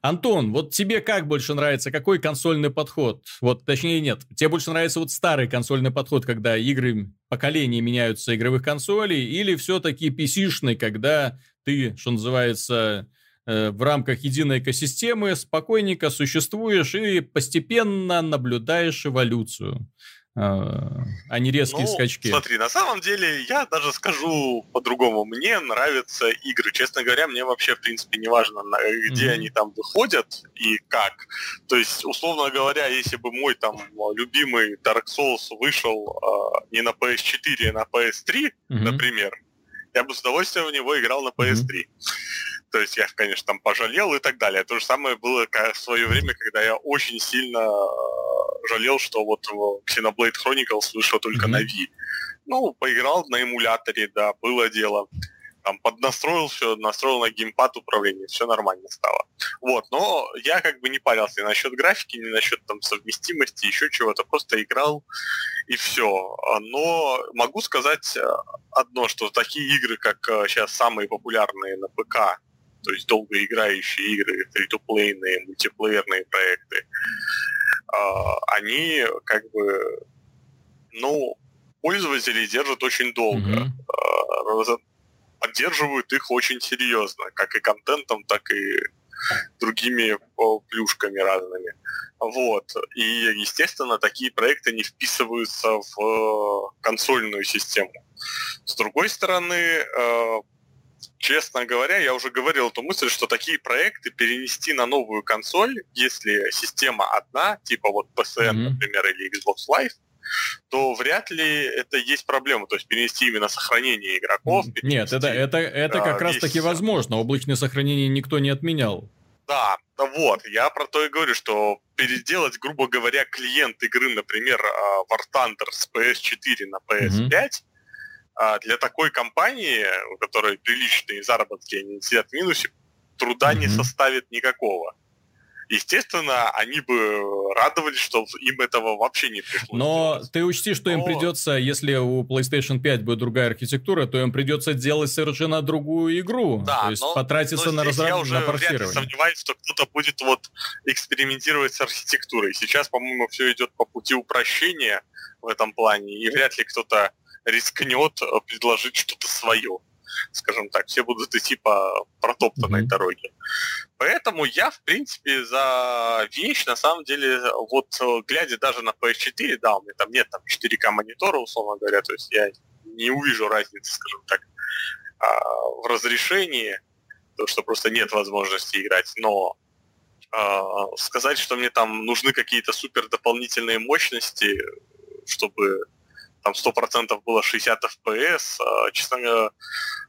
Speaker 1: Антон, вот тебе как больше нравится, какой консольный подход? Вот, точнее, нет, тебе больше нравится вот старый консольный подход, когда игры, поколения меняются игровых консолей, или все-таки PC-шный, когда ты, что называется, э, в рамках единой экосистемы спокойненько существуешь и постепенно наблюдаешь эволюцию? А, а не резкие ну, скачки.
Speaker 3: Смотри, на самом деле, я даже скажу по-другому. Мне нравятся игры. Честно говоря, мне вообще, в принципе, не важно, где mm-hmm. они там выходят и как. То есть, условно говоря, если бы мой там любимый Dark Souls вышел э, не на PS4, а на PS3, mm-hmm. например, я бы с удовольствием в него играл на PS3. Mm-hmm. То есть я, конечно, там пожалел и так далее. То же самое было в свое время, когда я очень сильно жалел, что вот Xenoblade Chronicles вышел только mm-hmm. на Wii. Ну, поиграл на эмуляторе, да, было дело. Там поднастроил все, настроил на геймпад управление, все нормально стало. Вот, но я как бы не парился ни насчет графики, ни насчет там совместимости, еще чего-то, просто играл и все. Но могу сказать э, одно, что такие игры, как сейчас э, самые популярные на ПК, то есть долгоиграющие игры, фри-то-плейные, мультиплеерные проекты, а, они как бы, ну, пользователи держат очень долго. Mm-hmm. Поддерживают их очень серьезно, как и контентом, так и другими плюшками разными. Вот. И, естественно, такие проекты не вписываются в э, консольную систему. С другой стороны, э, честно говоря, я уже говорил эту мысль, что такие проекты перенести на новую консоль, если система одна, типа вот PSN, mm-hmm. например, или Xbox Live, то вряд ли это есть проблема. То есть перенести именно сохранение игроков.
Speaker 1: Нет, это, это, это как раз таки возможно. Облачное сохранение никто не отменял.
Speaker 3: Да, вот, я про то и говорю, что переделать, грубо говоря, клиент игры, например, а, War Thunder с PS4 на PS5, mm-hmm. Для такой компании, у которой приличные заработки, они сидят в минусе, труда mm-hmm. не составит никакого естественно, они бы радовались, что им этого вообще не пришлось.
Speaker 1: Но делать. ты учти, что Но... им придется, если у PlayStation 5 будет другая архитектура, то им придется делать совершенно другую игру. Да, то есть но, потратиться но на разработку,
Speaker 3: Я уже на портирование. сомневаюсь, что кто-то будет вот экспериментировать с архитектурой. Сейчас, по-моему, все идет по пути упрощения в этом плане, и вряд ли кто-то рискнет э, предложить что-то свое скажем так, все будут идти по протоптанной mm-hmm. дороге. Поэтому я, в принципе, за вещь, на самом деле, вот э, глядя даже на PS4, да, у меня там нет там 4К монитора, условно говоря, то есть я не увижу разницы, скажем так, а, в разрешении, то что просто нет возможности играть, но э, сказать, что мне там нужны какие-то супер дополнительные мощности, чтобы там 100% было 60 FPS, э, честно говоря,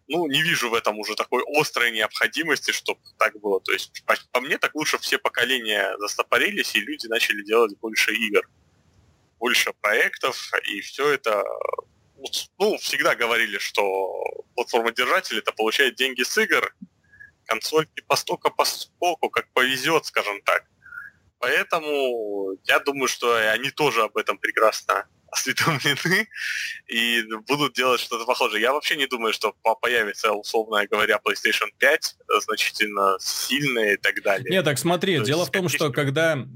Speaker 3: ну, не вижу в этом уже такой острой необходимости, чтобы так было. То есть, по, по мне, так лучше все поколения застопорились, и люди начали делать больше игр, больше проектов, и все это... Ну, всегда говорили, что платформодержатель это получает деньги с игр, консольки постолько поскольку, как повезет, скажем так. Поэтому я думаю, что они тоже об этом прекрасно (laughs) осведомлены и будут делать что-то похожее. Я вообще не думаю, что появится, условно говоря, PlayStation 5 значительно сильная и так далее.
Speaker 1: Нет, так смотри, То дело есть, в том, что когда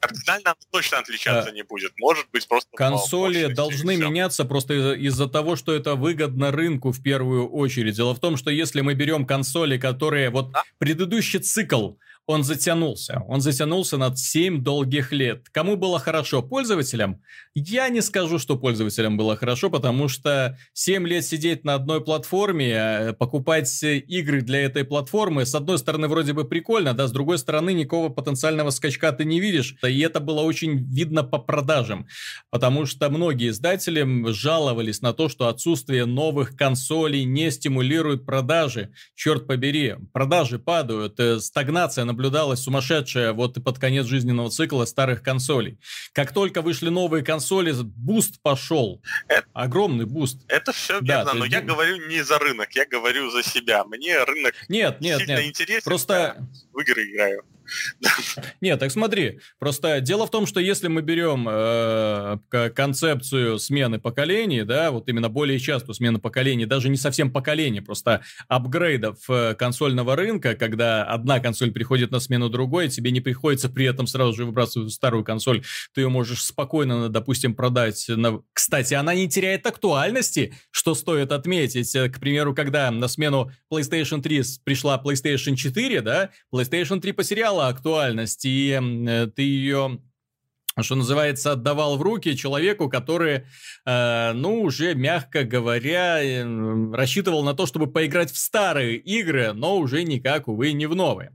Speaker 3: кардинально точно отличаться а, не будет. Может быть, просто...
Speaker 1: Консоли должны меняться просто из-за того, что это выгодно рынку в первую очередь. Дело в том, что если мы берем консоли, которые... Вот да? предыдущий цикл он затянулся. Он затянулся над 7 долгих лет. Кому было хорошо? Пользователям? Я не скажу, что пользователям было хорошо, потому что 7 лет сидеть на одной платформе, э, покупать игры для этой платформы, с одной стороны, вроде бы прикольно, да, с другой стороны, никакого потенциального скачка ты не видишь. И это было очень видно по продажам, потому что многие издатели жаловались на то, что отсутствие новых консолей не стимулирует продажи. Черт побери, продажи падают, э, стагнация на наблюдалась сумасшедшая вот и под конец жизненного цикла старых консолей. Как только вышли новые консоли, буст пошел. Это, Огромный буст.
Speaker 3: Это все да, верно, но есть... я говорю не за рынок, я говорю за себя. Мне рынок
Speaker 1: нет, нет, сильно нет.
Speaker 3: интересен.
Speaker 1: Просто...
Speaker 3: в игры играю.
Speaker 1: Нет, так смотри. Просто дело в том, что если мы берем э, концепцию смены поколений, да, вот именно более часто смены поколений, даже не совсем поколения, просто апгрейдов э, консольного рынка, когда одна консоль приходит на смену другой, тебе не приходится при этом сразу же выбрасывать старую консоль, ты ее можешь спокойно, допустим, продать. На... Кстати, она не теряет актуальности, что стоит отметить. Э, к примеру, когда на смену PlayStation 3 пришла PlayStation 4, да, PlayStation 3 потеряла потеряла актуальность, и э, ты ее что называется, отдавал в руки человеку, который, э, ну, уже, мягко говоря, э, рассчитывал на то, чтобы поиграть в старые игры, но уже никак, увы, не в новые.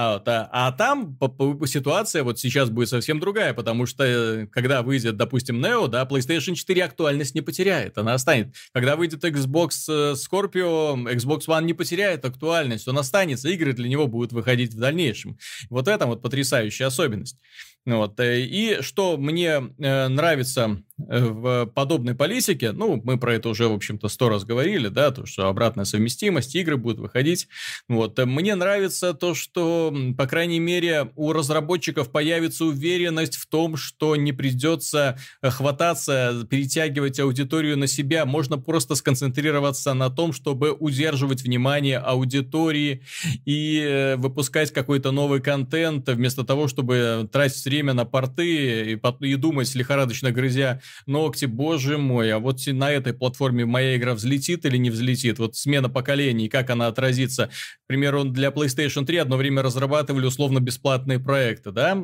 Speaker 1: А, вот, а, а там по, по, ситуация вот сейчас будет совсем другая, потому что э, когда выйдет, допустим, Neo, да, PlayStation 4 актуальность не потеряет, она останется. Когда выйдет Xbox э, Scorpio, Xbox One не потеряет актуальность, он останется, игры для него будут выходить в дальнейшем. Вот это вот потрясающая особенность. Вот. Э, и что мне нравится в подобной политике, ну, мы про это уже, в общем-то, сто раз говорили, да, то, что обратная совместимость, игры будут выходить. Вот. Мне нравится то, что по крайней мере, у разработчиков появится уверенность в том, что не придется э, хвататься, перетягивать аудиторию на себя. Можно просто сконцентрироваться на том, чтобы удерживать внимание аудитории и э, выпускать какой-то новый контент, вместо того, чтобы тратить время на порты и, и думать, лихорадочно грызя ногти, боже мой, а вот на этой платформе моя игра взлетит или не взлетит? Вот смена поколений, как она отразится? К примеру, для PlayStation 3 одно время разрабатывали условно бесплатные проекты, да,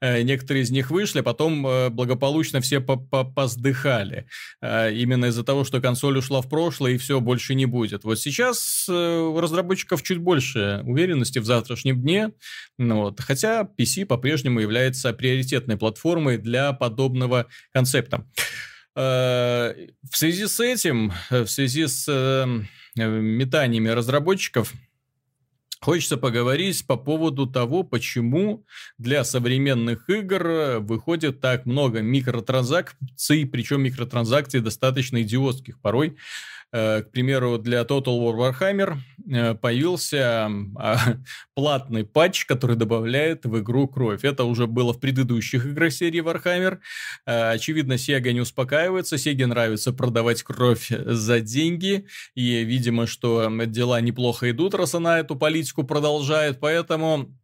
Speaker 1: э, некоторые из них вышли, а потом э, благополучно все поздыхали, э, именно из-за того, что консоль ушла в прошлое и все, больше не будет. Вот сейчас у разработчиков чуть больше уверенности в завтрашнем дне, ну вот, хотя PC по-прежнему является приоритетной платформой для подобного концепта. В связи с этим, в связи с метаниями разработчиков, Хочется поговорить по поводу того, почему для современных игр выходит так много микротранзакций, причем микротранзакций достаточно идиотских порой. Э, к примеру, для Total War Warhammer э, появился а, (laughs) платный патч, который добавляет в игру кровь. Это уже было в предыдущих играх серии Warhammer. Э, очевидно, Sega не успокаивается. Sega нравится продавать кровь за деньги. И, видимо, что дела неплохо идут, раз она эту политику продолжает. Поэтому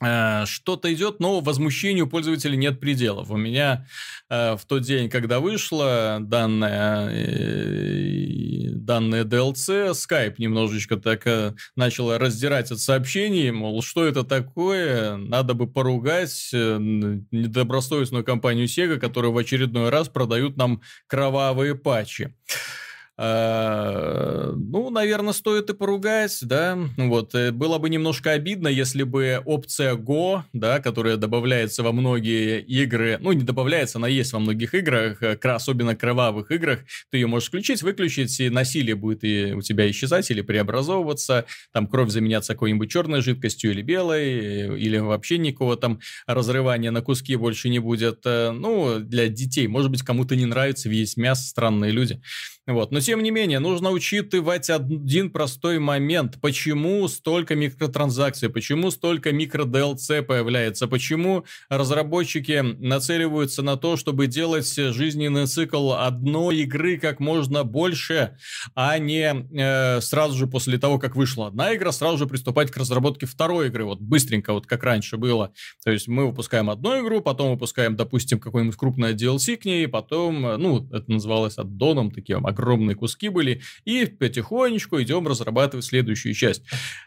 Speaker 1: что-то идет, но возмущению пользователей нет пределов. У меня э, в тот день, когда вышла данная, э, данная DLC, Skype немножечко так э, начал раздирать от сообщений, мол, что это такое, надо бы поругать э, недобросовестную компанию Sega, которая в очередной раз продают нам кровавые патчи. Э, ну, наверное, стоит и поругать, да. Вот, э, было бы немножко обидно, если бы опция Go, да, которая добавляется во многие игры, ну, не добавляется, она есть во многих играх, э, особенно кровавых играх, ты ее можешь включить, выключить, и насилие будет и у тебя исчезать или преобразовываться, там кровь заменяться какой-нибудь черной жидкостью или белой, или вообще никакого там разрывания на куски больше не будет. Ну, для детей, может быть, кому-то не нравится весь мясо, странные люди. Вот. Но тем не менее, нужно учитывать один простой момент. Почему столько микротранзакций, почему столько микро-DLC появляется, почему разработчики нацеливаются на то, чтобы делать жизненный цикл одной игры как можно больше, а не э, сразу же после того, как вышла одна игра, сразу же приступать к разработке второй игры, вот быстренько, вот как раньше было. То есть мы выпускаем одну игру, потом выпускаем, допустим, какое-нибудь крупное DLC к ней, потом, ну, это называлось аддоном, такие огромные куски были, и потихонечку идем разрабатывать следующую часть.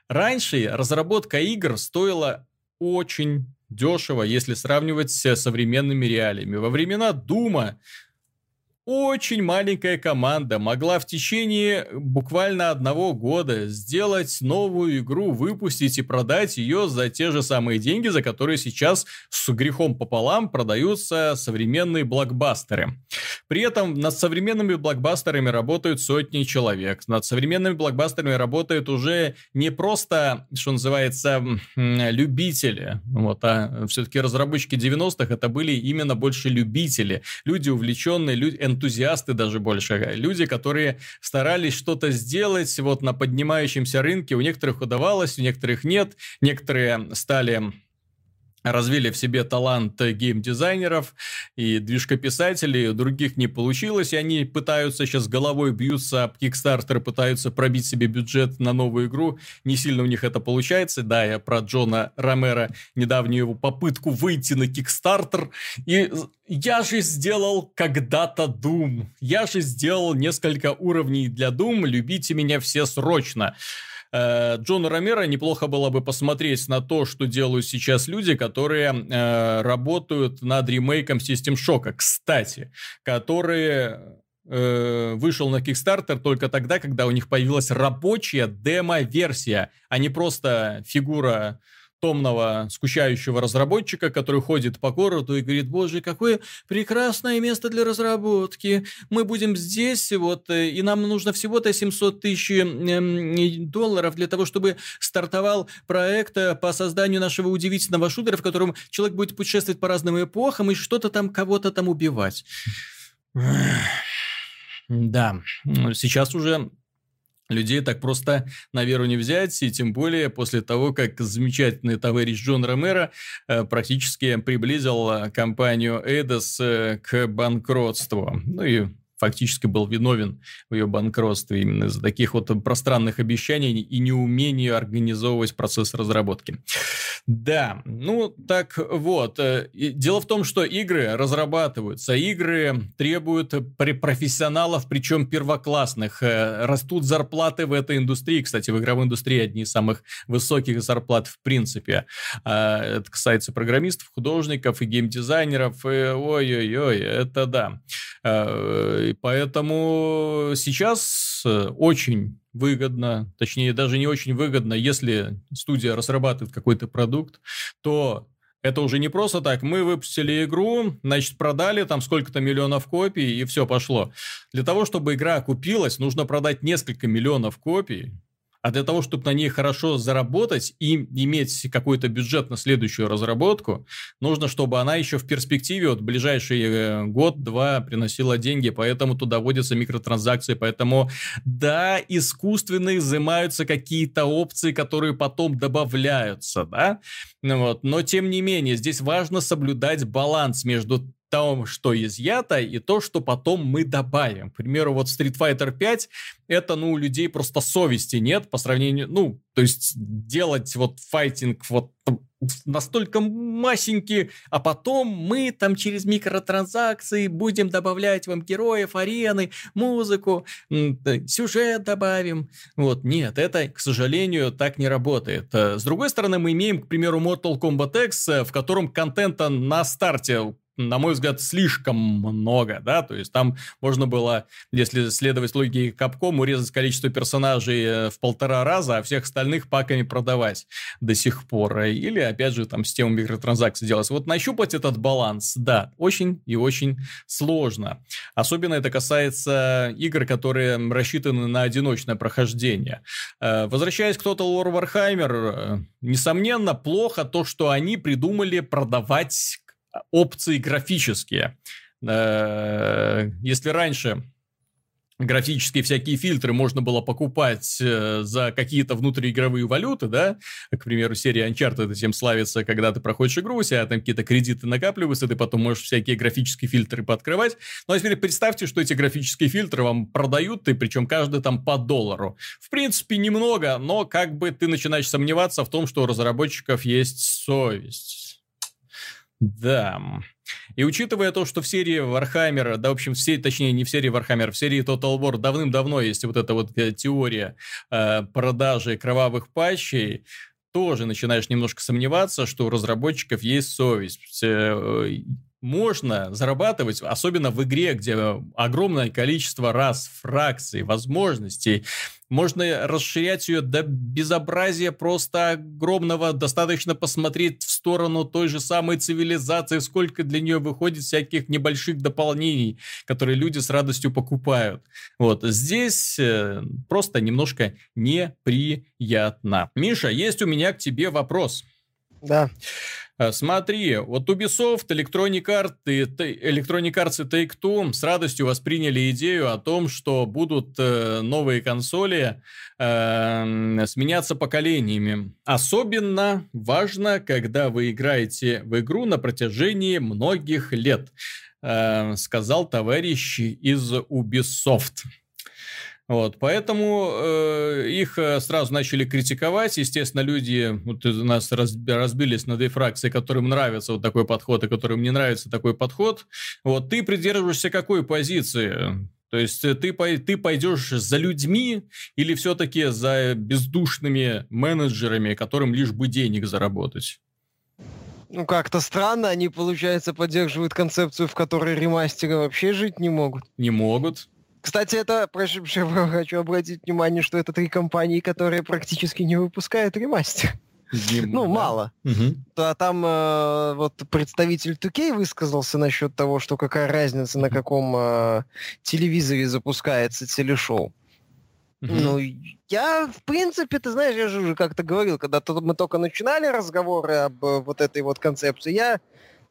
Speaker 1: Раньше разработка игр стоила очень дешево, если сравнивать с современными реалиями. Во времена Дума очень маленькая команда могла в течение буквально одного года сделать новую игру, выпустить и продать ее за те же самые деньги, за которые сейчас с грехом пополам продаются современные блокбастеры. При этом над современными блокбастерами работают сотни человек. Над современными блокбастерами работают уже не просто, что называется, любители, вот, а все-таки разработчики 90-х это были именно больше любители, люди увлеченные, люди энтузиасты даже больше, люди, которые старались что-то сделать вот на поднимающемся рынке, у некоторых удавалось, у некоторых нет, некоторые стали развили в себе талант геймдизайнеров и движкописателей, у других не получилось, и они пытаются сейчас головой бьются об Kickstarter, пытаются пробить себе бюджет на новую игру, не сильно у них это получается, да, я про Джона Ромера, недавнюю его попытку выйти на Kickstarter, и я же сделал когда-то Doom, я же сделал несколько уровней для Doom, любите меня все срочно. Э, Джона Ромеро неплохо было бы посмотреть на то, что делают сейчас люди, которые э, работают над ремейком System Shock, кстати, которые э, вышел на Kickstarter только тогда, когда у них появилась рабочая демо-версия, а не просто фигура томного, скучающего разработчика, который ходит по городу и говорит, боже, какое прекрасное место для разработки. Мы будем здесь, вот, э, и нам нужно всего-то 700 тысяч эм, долларов для того, чтобы стартовал проект э, по созданию нашего удивительного шутера, в котором человек будет путешествовать по разным эпохам и что-то там, кого-то там убивать. Да, сейчас уже людей так просто на веру не взять, и тем более после того, как замечательный товарищ Джон Ромеро э, практически приблизил э, компанию Эдос э, к банкротству. Ну и фактически был виновен в ее банкротстве именно из-за таких вот пространных обещаний и неумения организовывать процесс разработки. Да, ну так вот. Э, дело в том, что игры разрабатываются, игры требуют профессионалов, причем первоклассных. Э, растут зарплаты в этой индустрии. Кстати, в игровой индустрии одни из самых высоких зарплат в принципе. А, это касается программистов, художников и геймдизайнеров. Ой-ой-ой, это да. Э, и поэтому сейчас очень выгодно, точнее даже не очень выгодно, если студия разрабатывает какой-то продукт, то это уже не просто так, мы выпустили игру, значит, продали там сколько-то миллионов копий, и все пошло. Для того, чтобы игра окупилась, нужно продать несколько миллионов копий, А для того, чтобы на ней хорошо заработать и иметь какой-то бюджет на следующую разработку, нужно, чтобы она еще в перспективе, вот ближайший э, год-два приносила деньги, поэтому туда вводятся микротранзакции, поэтому да, искусственно изымаются какие-то опции, которые потом добавляются, да, вот, но тем не менее, здесь важно соблюдать баланс между том, что изъято, и то, что потом мы добавим. К примеру, вот Street Fighter 5, это, ну, у людей просто совести нет по сравнению, ну, то есть делать вот файтинг вот настолько масенький, а потом мы там через микротранзакции будем добавлять вам героев, арены, музыку, сюжет добавим. Вот, нет, это, к сожалению, так не работает. Э, с другой стороны, мы имеем, к примеру, Mortal Kombat X, э, в котором контента на старте на мой взгляд, слишком много, да, то есть там можно было, если следовать логике Капком, урезать количество персонажей э, в полтора раза, а всех остальных паками продавать до сих пор. Или, опять же, там систему микротранзакций делать. Вот нащупать этот баланс, да, очень и очень сложно. Особенно это касается игр, которые рассчитаны на одиночное прохождение. Э, возвращаясь к Total War Warhammer, э, несомненно, плохо то, что они придумали продавать опции графические. Э, если раньше графические всякие фильтры можно было покупать э, за какие-то внутриигровые валюты, да, к примеру, серия Uncharted этим славится, когда ты проходишь игру, у тебя там какие-то кредиты накапливаются, ты потом можешь всякие графические фильтры пооткрывать. Но теперь представьте, что эти графические фильтры вам продают, и причем каждый там по доллару. В принципе, немного, но как бы ты начинаешь сомневаться в том, что у разработчиков есть совесть. Да. И учитывая то, что в серии Warhammer, да, в общем, все, точнее, не в серии Warhammer, в серии Total War давным-давно есть вот эта вот э, теория э, продажи кровавых патчей, тоже начинаешь немножко сомневаться, что у разработчиков есть совесть. Можно зарабатывать, особенно в игре, где огромное количество раз, фракций, возможностей. Можно расширять ее до безобразия просто огромного. Достаточно посмотреть в сторону той же самой цивилизации, сколько для нее выходит всяких небольших дополнений, которые люди с радостью покупают. Вот здесь э, просто немножко неприятно. Миша, есть у меня к тебе вопрос.
Speaker 2: Да.
Speaker 1: Э, смотри, вот Ubisoft, Electronic Arts, Electronic Arts и Take-Two с радостью восприняли идею о том, что будут э, новые консоли э, сменяться поколениями. Особенно важно, когда вы играете в игру на протяжении многих лет, э, сказал товарищ из Ubisoft. Вот, поэтому э, их э, сразу начали критиковать. Естественно, люди вот, у нас разбились на две фракции, которым нравится вот такой подход и которым не нравится такой подход. Вот ты придерживаешься какой позиции? То есть э, ты, ты пойдешь за людьми или все-таки за бездушными менеджерами, которым лишь бы денег заработать?
Speaker 2: Ну, как-то странно, они, получается, поддерживают концепцию, в которой ремастеры вообще жить не могут.
Speaker 1: Не могут.
Speaker 2: Кстати, это, прошу, хочу обратить внимание, что это три компании, которые практически не выпускают ремастер. Ну, мало. А там э, вот представитель 2K высказался насчет того, что какая разница, на каком э, телевизоре запускается телешоу. Ну, я, в принципе, ты знаешь, я же уже как-то говорил, когда мы только начинали разговоры об э, вот этой вот концепции, я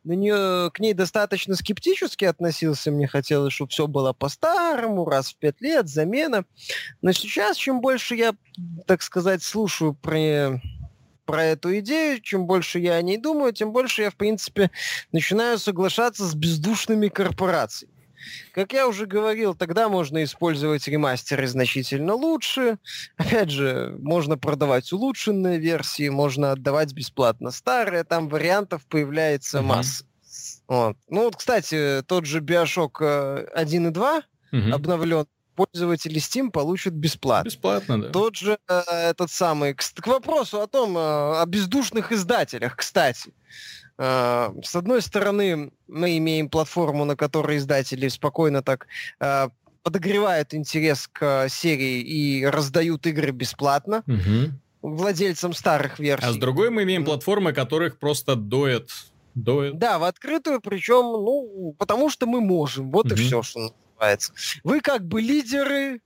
Speaker 2: на нее, к ней достаточно скептически относился. Мне хотелось, чтобы все было по-старому, раз в пять лет, замена. Но сейчас, чем больше я, так сказать, слушаю про, про эту идею, чем больше я о ней думаю, тем больше я, в принципе, начинаю соглашаться с бездушными корпорациями. Как я уже говорил, тогда можно использовать ремастеры значительно лучше. Опять же, можно продавать улучшенные версии, можно отдавать бесплатно старые. Там вариантов появляется uh-huh. масса. Вот. Ну вот, кстати, тот же Bioshock 1 э, и 2 uh-huh. обновлен пользователи Steam получат бесплатно.
Speaker 1: Бесплатно, да.
Speaker 2: Тот же э, этот самый... К, к вопросу о том, э, о бездушных издателях, кстати. А, с одной стороны, мы имеем платформу, на которой издатели спокойно так а, подогревают интерес к серии и раздают игры бесплатно. Угу владельцам старых версий.
Speaker 1: А с другой мы имеем платформы, которых просто доят. доят.
Speaker 2: Да, в открытую, причем, ну, потому что мы можем. Вот угу. и все, что называется. Вы как бы лидеры,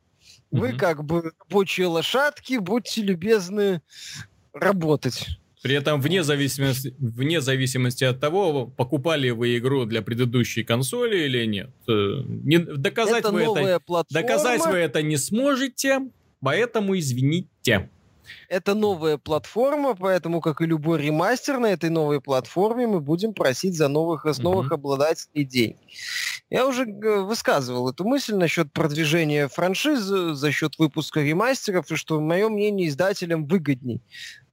Speaker 2: Вы как бы рабочие лошадки, будьте любезны работать.
Speaker 1: При этом вне зависимости, вне зависимости от того, покупали вы игру для предыдущей консоли или нет. Э, не, доказать, это вы это, доказать вы это не сможете, поэтому извините.
Speaker 2: Это новая платформа, поэтому, как и любой ремастер на этой новой платформе, мы будем просить за новых основах mm-hmm. обладателей денег. Я уже высказывал эту мысль насчет продвижения франшизы за счет выпуска ремастеров, и что, в моем мнении, издателям выгодней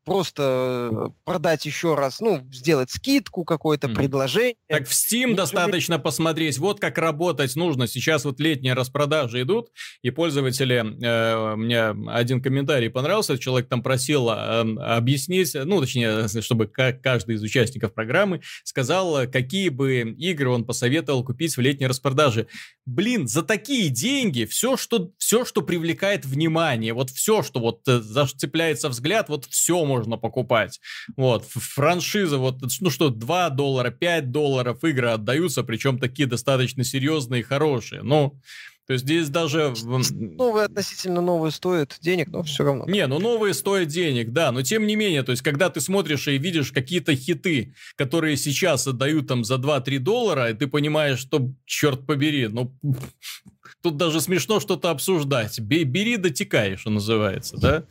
Speaker 2: просто э, продать еще раз, ну, сделать скидку, какое-то mm. предложение.
Speaker 1: Так в Steam и достаточно и... посмотреть, вот как работать нужно. Сейчас вот летние распродажи идут, и пользователи, э, мне один комментарий понравился, человек там просил э, объяснить, ну, точнее, (laughs) чтобы каждый из участников программы сказал, какие бы игры он посоветовал купить в летней распродаже. Блин, за такие деньги все, что, все, что привлекает внимание, вот все, что вот э, зацепляется взгляд, вот все можно покупать. Вот, франшиза, вот, ну что, 2 доллара, 5 долларов игры отдаются, причем такие достаточно серьезные и хорошие. Ну, то есть здесь даже...
Speaker 2: Новые относительно новые стоят денег, но все равно.
Speaker 1: Не, ну новые стоят денег, да, но тем не менее, то есть когда ты смотришь и видишь какие-то хиты, которые сейчас отдают там за 2-3 доллара, и ты понимаешь, что, черт побери, ну (laughs) Тут даже смешно что-то обсуждать. Бери, дотекай, что называется, да?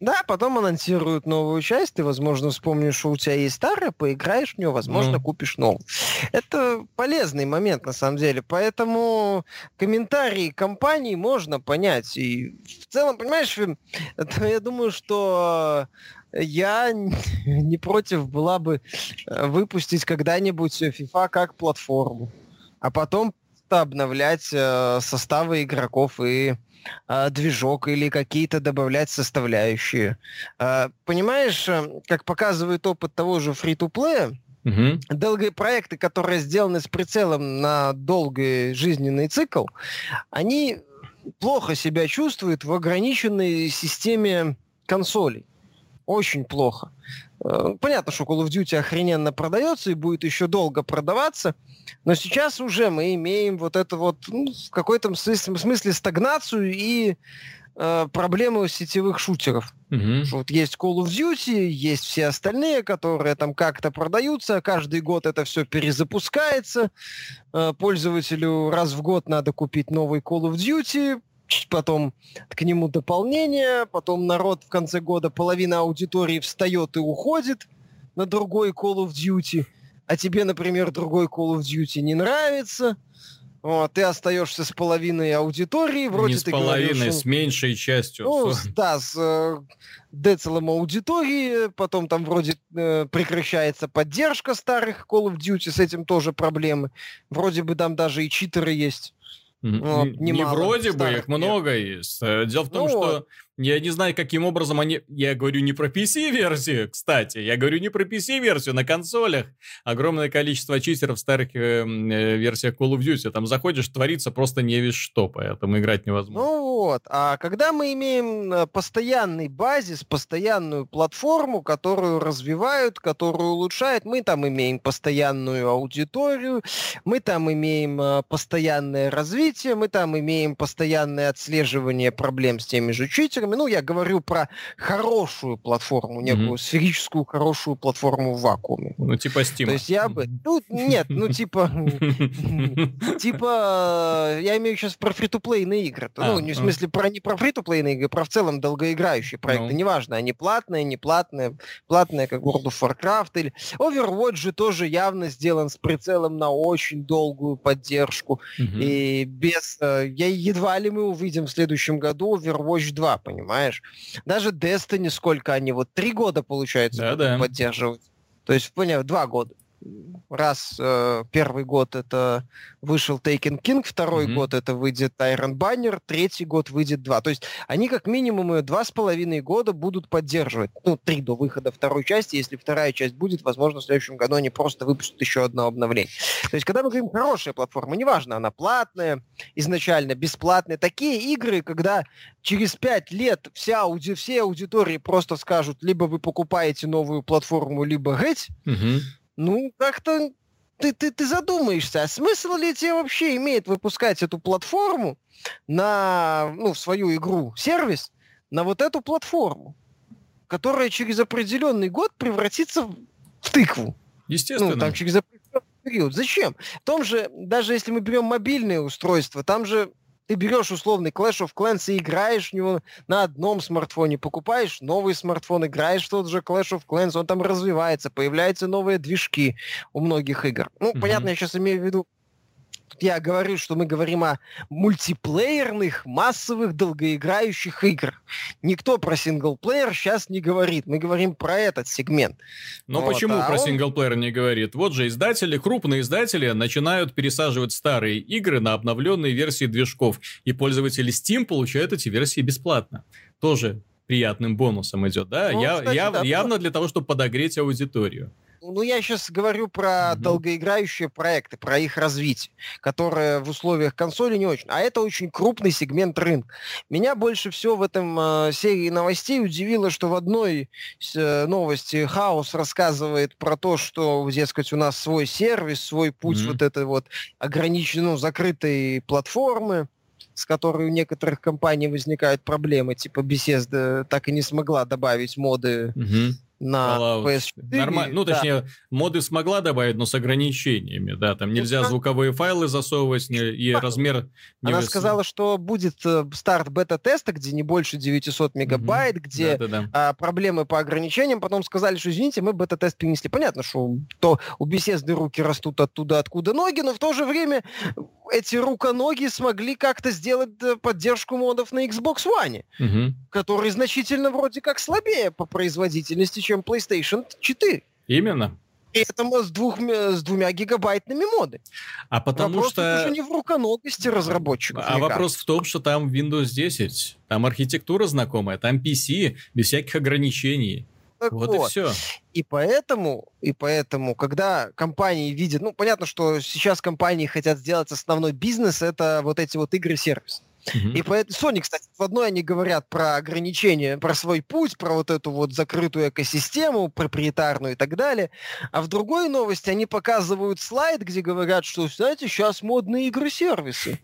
Speaker 2: Да, потом анонсируют новую часть, ты, возможно, вспомнишь, что у тебя есть старая, поиграешь в нее, возможно, ну. купишь новую. Это полезный момент, на самом деле. Поэтому комментарии компании можно понять. И в целом, понимаешь, (laughs) я думаю, что я (laughs) не против была бы э, выпустить когда-нибудь FIFA как платформу а потом просто обновлять э, составы игроков и э, движок или какие-то добавлять составляющие. Э, понимаешь, э, как показывает опыт того же free-to-play, Угу. Долгие проекты, которые сделаны с прицелом на долгий жизненный цикл, они плохо себя чувствуют в ограниченной системе консолей. Очень плохо. Э, понятно, что Call of Duty охрененно продается и будет еще долго продаваться, но сейчас уже мы имеем вот это вот ну, в какой-то смысле, стагнацию и э, проблемы сетевых шутеров. Mm-hmm. Вот есть Call of Duty, есть все остальные, которые там как-то продаются, каждый год это все перезапускается, э, пользователю раз в год надо купить новый Call of Duty, потом к нему дополнение, потом народ в конце года, половина аудитории встает и уходит на другой Call of Duty, а тебе, например, другой Call of Duty не нравится, вот, ты остаешься с половиной аудитории, вроде
Speaker 1: не
Speaker 2: с ты
Speaker 1: половиной, говоришь, с меньшей частью.
Speaker 2: Ну, да, с э, децелом аудитории, потом там вроде э, прекращается поддержка старых Call of Duty, с этим тоже проблемы. Вроде бы там даже и читеры есть.
Speaker 1: Вот, не вроде бы, их много есть. Э, дело в том, ну, что я не знаю, каким образом они... Я говорю не про PC-версию, кстати. Я говорю не про PC-версию. На консолях огромное количество читеров в старых э, э, версиях Call of Duty. Там заходишь, творится просто не весь что, поэтому играть невозможно.
Speaker 2: Ну вот. А когда мы имеем э, постоянный базис, постоянную платформу, которую развивают, которую улучшают, мы там имеем постоянную аудиторию, мы там имеем э, постоянное развитие, мы там имеем постоянное отслеживание проблем с теми же читерами, играми. Ну, я говорю про хорошую платформу, некую mm-hmm. сферическую хорошую платформу в вакууме.
Speaker 1: Ну, типа Steam.
Speaker 2: То есть я бы... Ну, нет, ну, типа... (laughs) Типа... Я имею сейчас про фри-то-плейные игры. Ну, а, не в смысле про не про фри-то-плейные игры, про в целом долгоиграющие проекты. Ну. Неважно, они платные, не платные. Платные, как World of Warcraft или... Overwatch же тоже явно сделан с прицелом на очень долгую поддержку. И без... Э, я едва ли мы увидим в следующем году Overwatch 2, понимаешь? Даже Destiny сколько они, вот три года, получается, да, да. поддерживать. То есть, понял, два года раз э, первый год это вышел Taken King, второй mm-hmm. год это выйдет Iron Banner, третий год выйдет два. То есть они как минимум два с половиной года будут поддерживать. Ну, три до выхода второй части. Если вторая часть будет, возможно, в следующем году они просто выпустят еще одно обновление. То есть когда мы говорим хорошая платформа, неважно, она платная, изначально бесплатная. Такие игры, когда через пять лет вся ауди... все аудитории просто скажут, либо вы покупаете новую платформу, либо геть, mm-hmm ну, как-то ты, ты, ты задумаешься, а смысл ли тебе вообще имеет выпускать эту платформу на, ну, в свою игру, сервис, на вот эту платформу, которая через определенный год превратится в тыкву.
Speaker 1: Естественно.
Speaker 2: Ну, там через определенный период. Зачем? В том же, даже если мы берем мобильные устройства, там же ты берешь условный Clash of Clans и играешь в него на одном смартфоне, покупаешь новый смартфон, играешь в тот же Clash of Clans, он там развивается, появляются новые движки у многих игр. Ну, mm-hmm. понятно, я сейчас имею в виду я говорю, что мы говорим о мультиплеерных, массовых, долгоиграющих играх. Никто про синглплеер сейчас не говорит. Мы говорим про этот сегмент.
Speaker 1: Но вот, почему а про он... синглплеер не говорит? Вот же издатели, крупные издатели начинают пересаживать старые игры на обновленные версии движков, и пользователи Steam получают эти версии бесплатно. Тоже приятным бонусом идет, да? Ну, Я, кстати, яв, да, явно для того, чтобы подогреть аудиторию.
Speaker 2: Ну, я сейчас говорю про mm-hmm. долгоиграющие проекты, про их развитие, которые в условиях консоли не очень. А это очень крупный сегмент рынка. Меня больше всего в этом э, серии новостей удивило, что в одной э, новости Хаос рассказывает про то, что, дескать, у нас свой сервис, свой путь mm-hmm. вот этой вот ограниченной, ну, закрытой платформы с которой у некоторых компаний возникают проблемы, типа Bethesda так и не смогла добавить моды mm-hmm на Fallout. PS4.
Speaker 1: Нормально. Ну, точнее, да. моды смогла добавить, но с ограничениями, да, там нельзя ну, звуковые файлы засовывать не, и размер...
Speaker 2: Не Она выс... сказала, что будет э, старт бета-теста, где не больше 900 мегабайт, угу. где да, да, да. А, проблемы по ограничениям, потом сказали, что, извините, мы бета-тест перенесли. Понятно, что то у беседы руки растут оттуда, откуда ноги, но в то же время эти руконоги смогли как-то сделать э, поддержку модов на Xbox One, угу. который значительно вроде как слабее по производительности, чем PlayStation 4.
Speaker 1: Именно.
Speaker 2: И это с, двух, с двумя гигабайтными моды.
Speaker 1: А потому
Speaker 2: вопрос
Speaker 1: что...
Speaker 2: уже не в руконогости разработчиков.
Speaker 1: А вопрос кажется. в том, что там Windows 10, там архитектура знакомая, там PC без всяких ограничений. Так вот, вот и все.
Speaker 2: И поэтому, и поэтому, когда компании видят, ну, понятно, что сейчас компании хотят сделать основной бизнес, это вот эти вот игры-сервис. И поэтому Sony, кстати, в одной они говорят про ограничения, про свой путь, про вот эту вот закрытую экосистему, проприетарную и так далее. А в другой новости они показывают слайд, где говорят, что, знаете, сейчас модные игры-сервисы.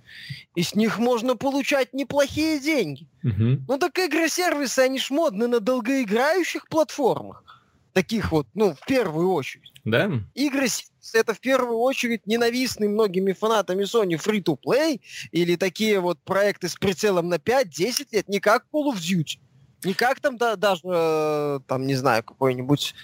Speaker 2: И с них можно получать неплохие деньги. Угу. Ну так игры-сервисы, они ж модны на долгоиграющих платформах. Таких вот, ну, в первую очередь.
Speaker 1: Да?
Speaker 2: Игры это в первую очередь ненавистный многими фанатами Sony free-to-play или такие вот проекты с прицелом на 5-10 лет, не как Call of Duty, не как там да, даже, э, там, не знаю, какой-нибудь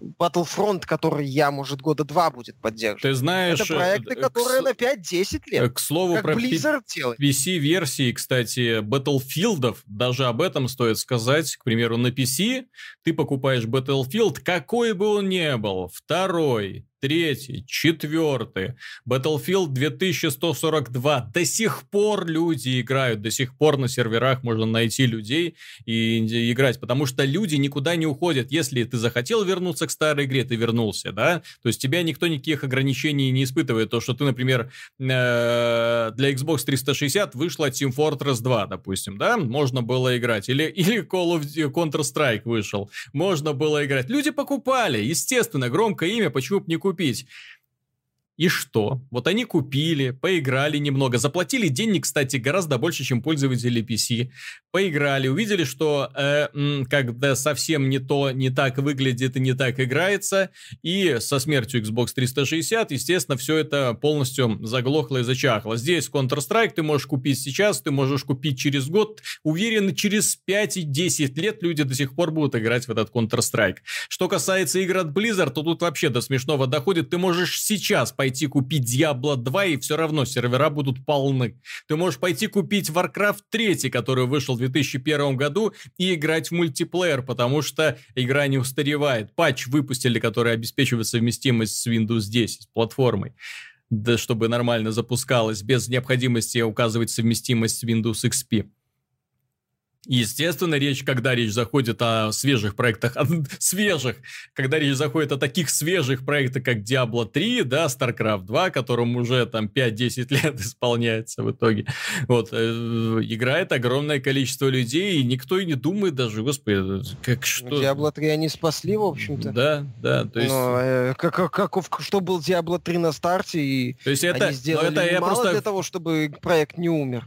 Speaker 2: Battlefront, который я, может, года два будет поддерживать.
Speaker 1: Ты знаешь...
Speaker 2: Это проекты, э, которые к, на 5-10 лет.
Speaker 1: К слову как про
Speaker 2: Blizzard
Speaker 1: PC-версии, кстати, Battlefieldов, даже об этом стоит сказать. К примеру, на PC ты покупаешь Battlefield, какой бы он ни был, второй, третий, четвертый, Battlefield 2142. До сих пор люди играют, до сих пор на серверах можно найти людей и играть, потому что люди никуда не уходят. Если ты захотел вернуться к старой игре, ты вернулся, да? То есть тебя никто никаких ограничений не испытывает. То, что ты, например, э, для Xbox 360 вышла Team Fortress 2, допустим, да? Можно было играть. Или, или Call of Counter-Strike вышел. Можно было играть. Люди покупали, естественно, громкое имя, почему бы не купить. И что? Вот они купили, поиграли немного, заплатили денег, кстати, гораздо больше, чем пользователи PC. Поиграли, увидели, что э, когда совсем не то, не так выглядит и не так играется, и со смертью Xbox 360, естественно, все это полностью заглохло и зачахло. Здесь Counter-Strike ты можешь купить сейчас, ты можешь купить через год. Уверен, через 5 и 10 лет люди до сих пор будут играть в этот Counter-Strike. Что касается игр от Blizzard, то тут вообще до смешного доходит. Ты можешь сейчас пойти пойти купить Diablo 2, и все равно сервера будут полны. Ты можешь пойти купить Warcraft 3, который вышел в 2001 году, и играть в мультиплеер, потому что игра не устаревает. Патч выпустили, который обеспечивает совместимость с Windows 10, с платформой да, чтобы нормально запускалось, без необходимости указывать совместимость с Windows XP. Естественно, речь, когда речь заходит о свежих проектах, о (laughs) свежих, когда речь заходит о таких свежих проектах, как Diablo 3, да, StarCraft 2, которому уже там 5-10 (laughs) лет исполняется в итоге, вот, э, играет огромное количество людей, и никто и не думает даже, господи, как что...
Speaker 2: Diablo 3 они спасли, в общем-то.
Speaker 1: Да, да, то есть... Но,
Speaker 2: э, как, как, что был Diablo 3 на старте, и то есть это, они сделали это я просто... для того, чтобы проект не умер.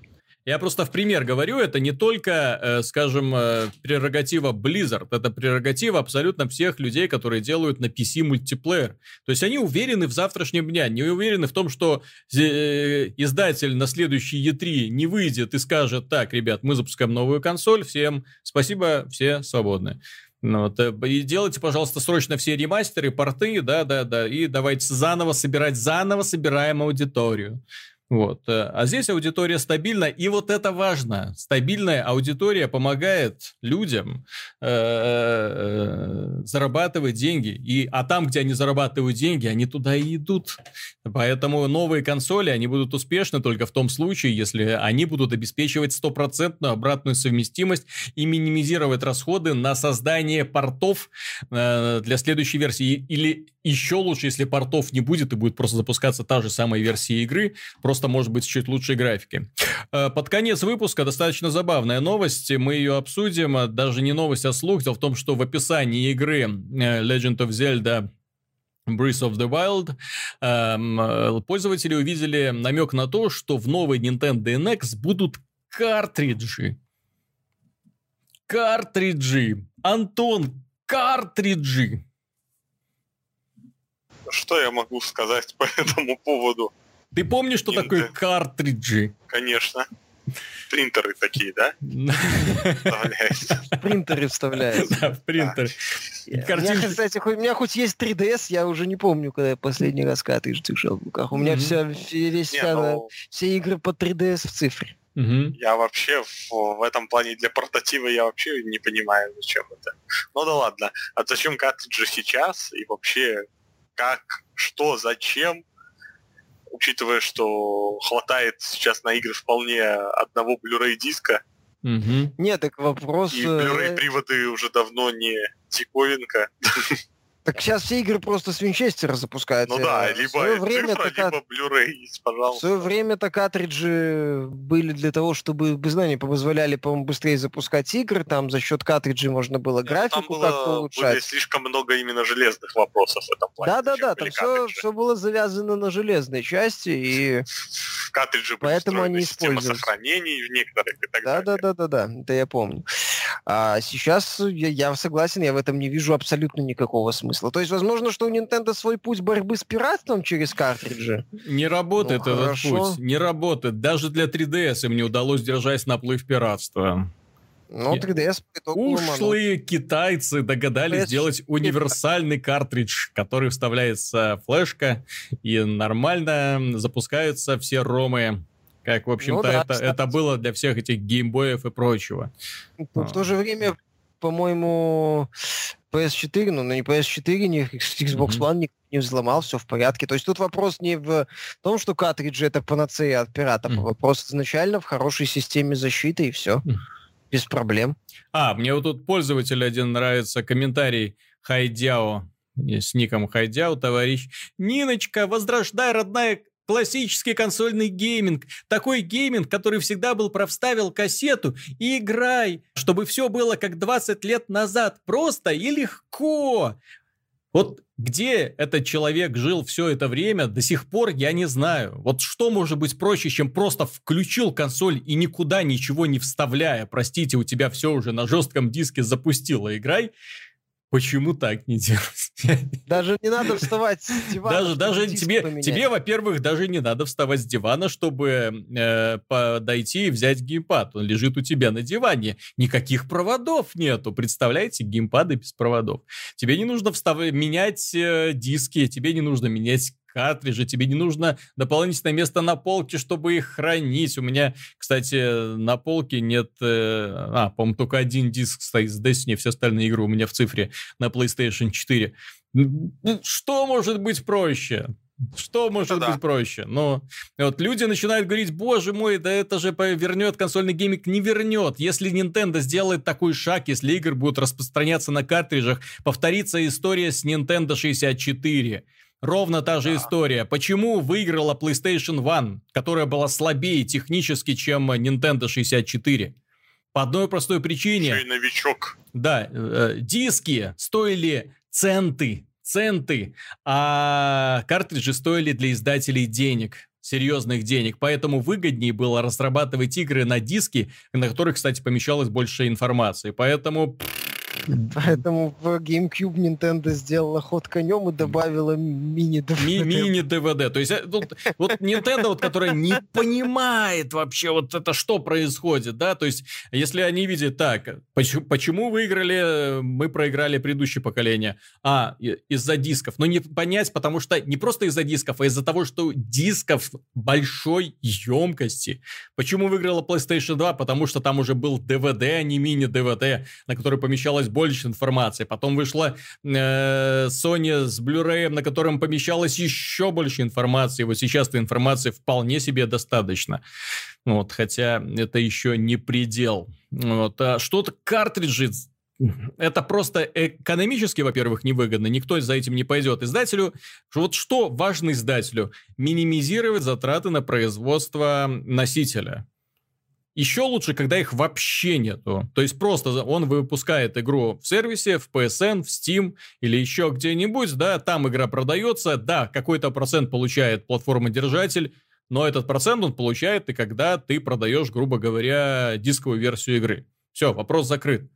Speaker 1: Я просто в пример говорю, это не только, э, скажем, э, прерогатива Blizzard, это прерогатива абсолютно всех людей, которые делают на PC мультиплеер. То есть они уверены в завтрашнем дне, не уверены в том, что э, издатель на следующий E3 не выйдет и скажет, так, ребят, мы запускаем новую консоль, всем спасибо, все свободны. Ну, вот, и делайте, пожалуйста, срочно все ремастеры, порты, да, да, да, и давайте заново собирать, заново собираем аудиторию. Вот. Э, а здесь аудитория стабильна, и вот это важно. Стабильная аудитория помогает людям э, э, зарабатывать деньги. И, а там, где они зарабатывают деньги, они туда и идут. Поэтому новые консоли, они будут успешны только в том случае, если они будут обеспечивать стопроцентную обратную совместимость и минимизировать расходы на создание портов для следующей версии. Или еще лучше, если портов не будет и будет просто запускаться та же самая версия игры, просто может быть чуть лучшей графики. Э, под конец выпуска достаточно забавная новость, мы ее обсудим, даже не новость, а слух. Дело в том, что в описании игры э, Legend of Zelda Breath of the Wild, эм, э, пользователи увидели намек на то, что в новой Nintendo NX будут картриджи. Картриджи. Антон, картриджи.
Speaker 3: Что я могу сказать по (laughs) этому поводу?
Speaker 1: Ты помнишь, что такое картриджи?
Speaker 3: Конечно. Принтеры такие, да?
Speaker 2: Принтеры вставляются.
Speaker 1: Да, в принтер.
Speaker 2: У меня, кстати, у меня хоть есть 3DS, я уже не помню, когда я последний раз картридж держал в руках. У меня вся, весь, ну все игры по 3DS в цифре.
Speaker 3: Я вообще в, этом плане для портатива я вообще не понимаю, зачем это. Ну да ладно. А зачем картриджи сейчас? И вообще как, что, зачем, учитывая, что хватает сейчас на игры вполне одного Blu-ray диска.
Speaker 2: Угу. Нет, так вопрос...
Speaker 3: И Blu-ray приводы уже давно не диковинка. (laughs)
Speaker 2: Так сейчас все игры просто с Винчестера запускают.
Speaker 3: Ну да, либо время цифра, либо Blu-ray, пожалуйста.
Speaker 2: В свое время-то картриджи были для того, чтобы, без знания, позволяли, по-моему, быстрее запускать игры, там за счет картриджей можно было графику как-то улучшать. Было
Speaker 3: слишком много именно железных вопросов в этом плане.
Speaker 2: Да-да-да, там все, все было завязано на железной части, и (laughs)
Speaker 3: картриджи
Speaker 2: поэтому они используются.
Speaker 3: сохранений в некоторых и так
Speaker 2: да, далее. Да-да-да, это я помню. А сейчас я, я согласен, я в этом не вижу абсолютно никакого смысла. То есть, возможно, что у Nintendo свой путь борьбы с пиратством через картриджи?
Speaker 1: Не работает ну, этот хорошо. путь, не работает. Даже для 3DS им не удалось держать наплыв пиратства.
Speaker 2: Ну, 3DS
Speaker 1: Ушлые китайцы догадались PS сделать универсальный картридж, который вставляется флешка, и нормально запускаются все ромы как, в общем-то, ну, да, это, это было для всех этих геймбоев и прочего.
Speaker 2: В, в то же время, по-моему, PS4, ну, не PS4, ни Xbox One mm-hmm. не взломал, все в порядке. То есть тут вопрос не в том, что картриджи это панацея от пиратов, mm-hmm. вопрос изначально в хорошей системе защиты и все. Mm-hmm. Без проблем.
Speaker 1: А, мне вот тут пользователь один нравится, комментарий Хайдяо, с ником Хайдяо, товарищ. Ниночка, возрождай, родная Классический консольный гейминг. Такой гейминг, который всегда был про вставил кассету и играй, чтобы все было как 20 лет назад. Просто и легко. Вот где этот человек жил все это время, до сих пор я не знаю. Вот что может быть проще, чем просто включил консоль и никуда ничего не вставляя. Простите, у тебя все уже на жестком диске запустило, играй. Почему так не делать? (laughs)
Speaker 2: Даже не надо вставать с
Speaker 1: дивана. Даже, даже тебе, тебе, во-первых, даже не надо вставать с дивана, чтобы э, подойти и взять геймпад. Он лежит у тебя на диване. Никаких проводов нету. Представляете, геймпады без проводов. Тебе не нужно встав... менять э, диски, тебе не нужно менять картриджи, тебе не нужно дополнительное место на полке, чтобы их хранить. У меня, кстати, на полке нет... Э, а, по-моему, только один диск стоит с Destiny, все остальные игры у меня в цифре на PlayStation 4. Что может быть проще? Что может это быть да. проще? Но вот люди начинают говорить, боже мой, да это же вернет консольный гейминг. Не вернет. Если Nintendo сделает такой шаг, если игры будут распространяться на картриджах, повторится история с Nintendo 64. Ровно та же история. Почему выиграла PlayStation One, которая была слабее технически, чем Nintendo 64? По одной простой причине.
Speaker 3: Еще и новичок.
Speaker 1: Да, э, диски стоили центы, центы, а картриджи стоили для издателей денег серьезных денег, поэтому выгоднее было разрабатывать игры на диски, на которых, кстати, помещалось больше информации. Поэтому (laughs)
Speaker 2: Поэтому в GameCube Nintendo сделала ход конем и добавила мини-DVD. Ми-
Speaker 1: мини-DVD. То есть э, тут, вот Nintendo, вот, которая не понимает вообще вот это, что происходит, да, то есть если они видят так, почему, почему выиграли, мы проиграли предыдущее поколение? А, из-за дисков. Но не понять, потому что не просто из-за дисков, а из-за того, что дисков большой емкости. Почему выиграла PlayStation 2? Потому что там уже был DVD, а не мини-DVD, на который помещалось больше информации. Потом вышла э, Sony с Blu-ray, на котором помещалось еще больше информации. Вот сейчас этой информации вполне себе достаточно. Вот, хотя это еще не предел. Вот. А что-то картриджи это просто экономически, во-первых, невыгодно, никто за этим не пойдет. Издателю, вот что важно издателю? Минимизировать затраты на производство носителя. Еще лучше, когда их вообще нету. То есть просто он выпускает игру в сервисе, в PSN, в Steam или еще где-нибудь, да, там игра продается, да, какой-то процент получает платформа-держатель, но этот процент он получает и когда ты продаешь, грубо говоря, дисковую версию игры. Все, вопрос закрыт.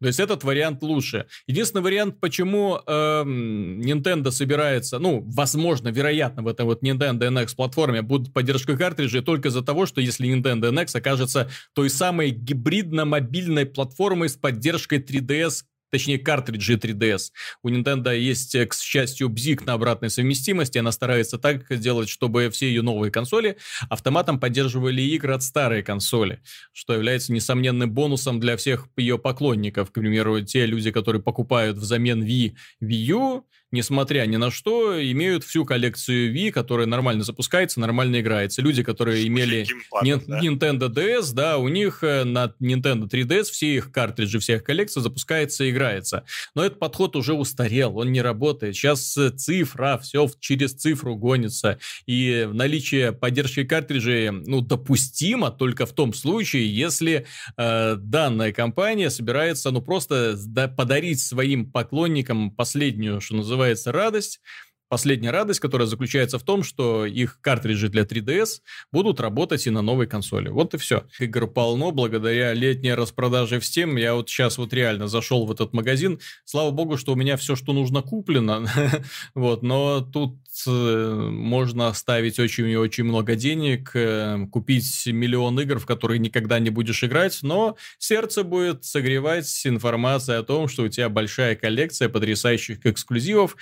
Speaker 1: То есть этот вариант лучше. Единственный вариант, почему э, Nintendo собирается, ну, возможно, вероятно, в этом вот Nintendo NX платформе будет поддержка картриджей только из-за того, что если Nintendo NX окажется той самой гибридно-мобильной платформой с поддержкой 3DS точнее картриджи 3DS. У Nintendo есть, э, к счастью, бзик на обратной совместимости, она старается так делать, чтобы все ее новые консоли автоматом поддерживали игры от старой консоли, что является несомненным бонусом для всех ее поклонников. К примеру, те люди, которые покупают взамен Wii Wii U, несмотря ни на что, имеют всю коллекцию Wii, которая нормально запускается, нормально играется. Люди, которые имели да? Nintendo DS, да, у них э, на Nintendo 3DS все их картриджи, всех коллекций запускается и играется. Но этот подход уже устарел, он не работает. Сейчас э, цифра, все через цифру гонится. И наличие поддержки картриджей, ну, допустимо только в том случае, если э, данная компания собирается, ну, просто да, подарить своим поклонникам последнюю, что называется, называется радость. Последняя радость, которая заключается в том, что их картриджи для 3DS будут работать и на новой консоли. Вот и все. Игр полно, благодаря летней распродаже в Steam. Я вот сейчас вот реально зашел в этот магазин. Слава богу, что у меня все, что нужно, куплено. (laughs) вот, но тут э, можно оставить очень и очень много денег, э, купить миллион игр, в которые никогда не будешь играть, но сердце будет согревать информация о том, что у тебя большая коллекция потрясающих эксклюзивов,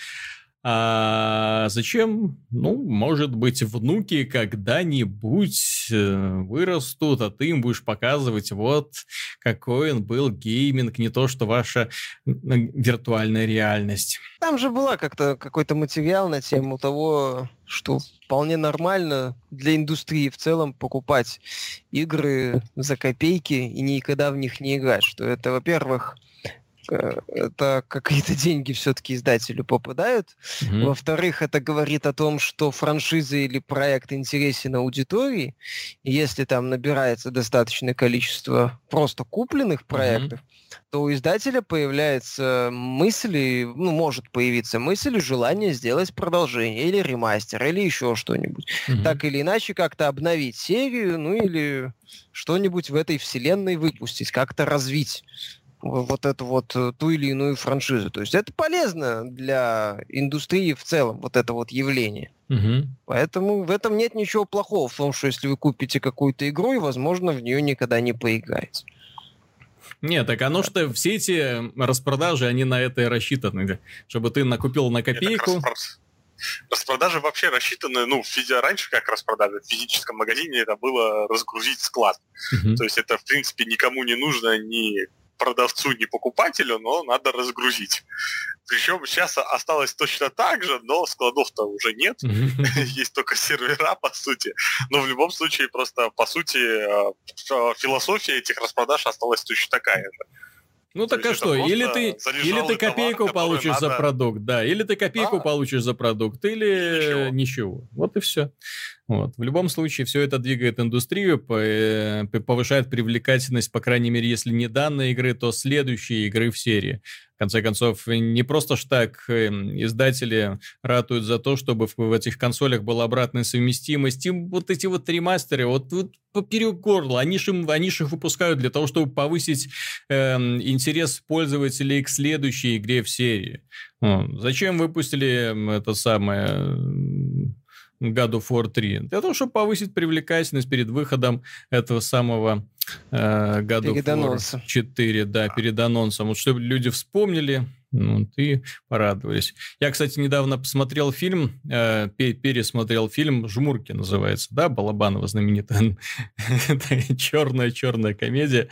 Speaker 1: а зачем? Ну, может быть, внуки когда-нибудь э, вырастут, а ты им будешь показывать, вот какой он был гейминг, не то, что ваша виртуальная реальность.
Speaker 2: Там же была как-то какой-то материал на тему того, что вполне нормально для индустрии в целом покупать игры за копейки и никогда в них не играть. Что это, во-первых, это какие-то деньги все-таки издателю попадают. Mm-hmm. Во-вторых, это говорит о том, что франшиза или проект интересен аудитории. И если там набирается достаточное количество просто купленных проектов, mm-hmm. то у издателя появляется мысль, ну, может появиться мысль и желание сделать продолжение или ремастер, или еще что-нибудь. Mm-hmm. Так или иначе, как-то обновить серию, ну или что-нибудь в этой вселенной выпустить, как-то развить вот эту вот э, ту или иную франшизу. То есть это полезно для индустрии в целом, вот это вот явление. Угу. Поэтому в этом нет ничего плохого, в том, что если вы купите какую-то игру, и, возможно, в нее никогда не поиграете.
Speaker 1: Нет, так оно что все эти распродажи, они на это и рассчитаны, чтобы ты накупил на копейку.
Speaker 3: Распродажи вообще рассчитаны, ну, физи... раньше как распродажи, в физическом магазине это было разгрузить склад. Uh-huh. То есть это, в принципе, никому не нужно, ни продавцу, ни покупателю, но надо разгрузить. Причем сейчас осталось точно так же, но складов-то уже нет. (laughs) Есть только сервера, по сути. Но в любом случае, просто, по сути, э, философия этих распродаж осталась точно такая же.
Speaker 1: Ну так а что, или ты, или ты копейку товар, получишь надо... за продукт, да, или ты копейку а? получишь за продукт, или ничего. ничего. Вот и все. Вот. В любом случае, все это двигает индустрию, э, повышает привлекательность, по крайней мере, если не данной игры, то следующие игры в серии. Конце концов, не просто ж так эм, издатели ратуют за то, чтобы в, в этих консолях была обратная совместимость. И вот эти вот ремастеры, вот, вот поперек горла, они же, они их выпускают для того, чтобы повысить э, интерес пользователей к следующей игре в серии. Вот. Зачем выпустили это самое God of War 3? Для того, чтобы повысить привлекательность перед выходом этого самого э, of War 4, да, перед анонсом. Вот чтобы люди вспомнили, ну, ты порадовались. Я, кстати, недавно посмотрел фильм, э, пересмотрел фильм «Жмурки» называется, да, Балабанова знаменитая. (laughs) Черная-черная комедия.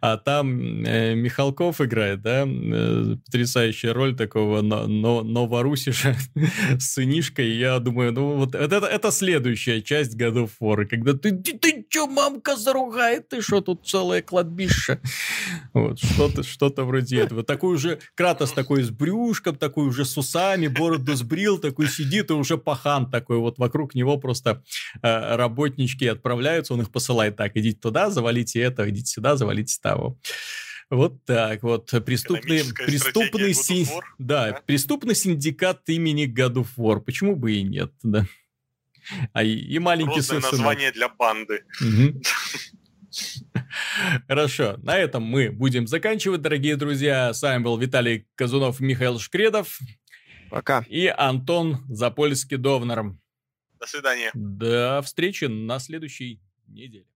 Speaker 1: А там э, Михалков играет, да, э, потрясающая роль такого но, но, новорусиша (laughs) с сынишкой. Я думаю, ну вот это, это следующая часть of War, когда ты, ты, ты чё, мамка заругает, ты что, тут целое кладбище? Вот, что-то что вроде этого. Такой уже Кратос такой с брюшком, такой уже с усами, бороду сбрил, такой сидит и уже пахан такой. Вот вокруг него просто э, работнички отправляются, он их посылает так, идите туда, завалите это, идите сюда, завалите того. Вот так вот. Преступный, преступный, си... да, да, преступный синдикат имени God of War. Почему бы и нет, да. А и, и маленький
Speaker 3: Просто название для банды.
Speaker 1: Угу. (laughs) (laughs) Хорошо, на этом мы будем заканчивать, дорогие друзья. С вами был Виталий Казунов, Михаил Шкредов.
Speaker 2: Пока.
Speaker 1: И Антон Запольский-Довнер.
Speaker 3: До свидания.
Speaker 1: До встречи на следующей неделе.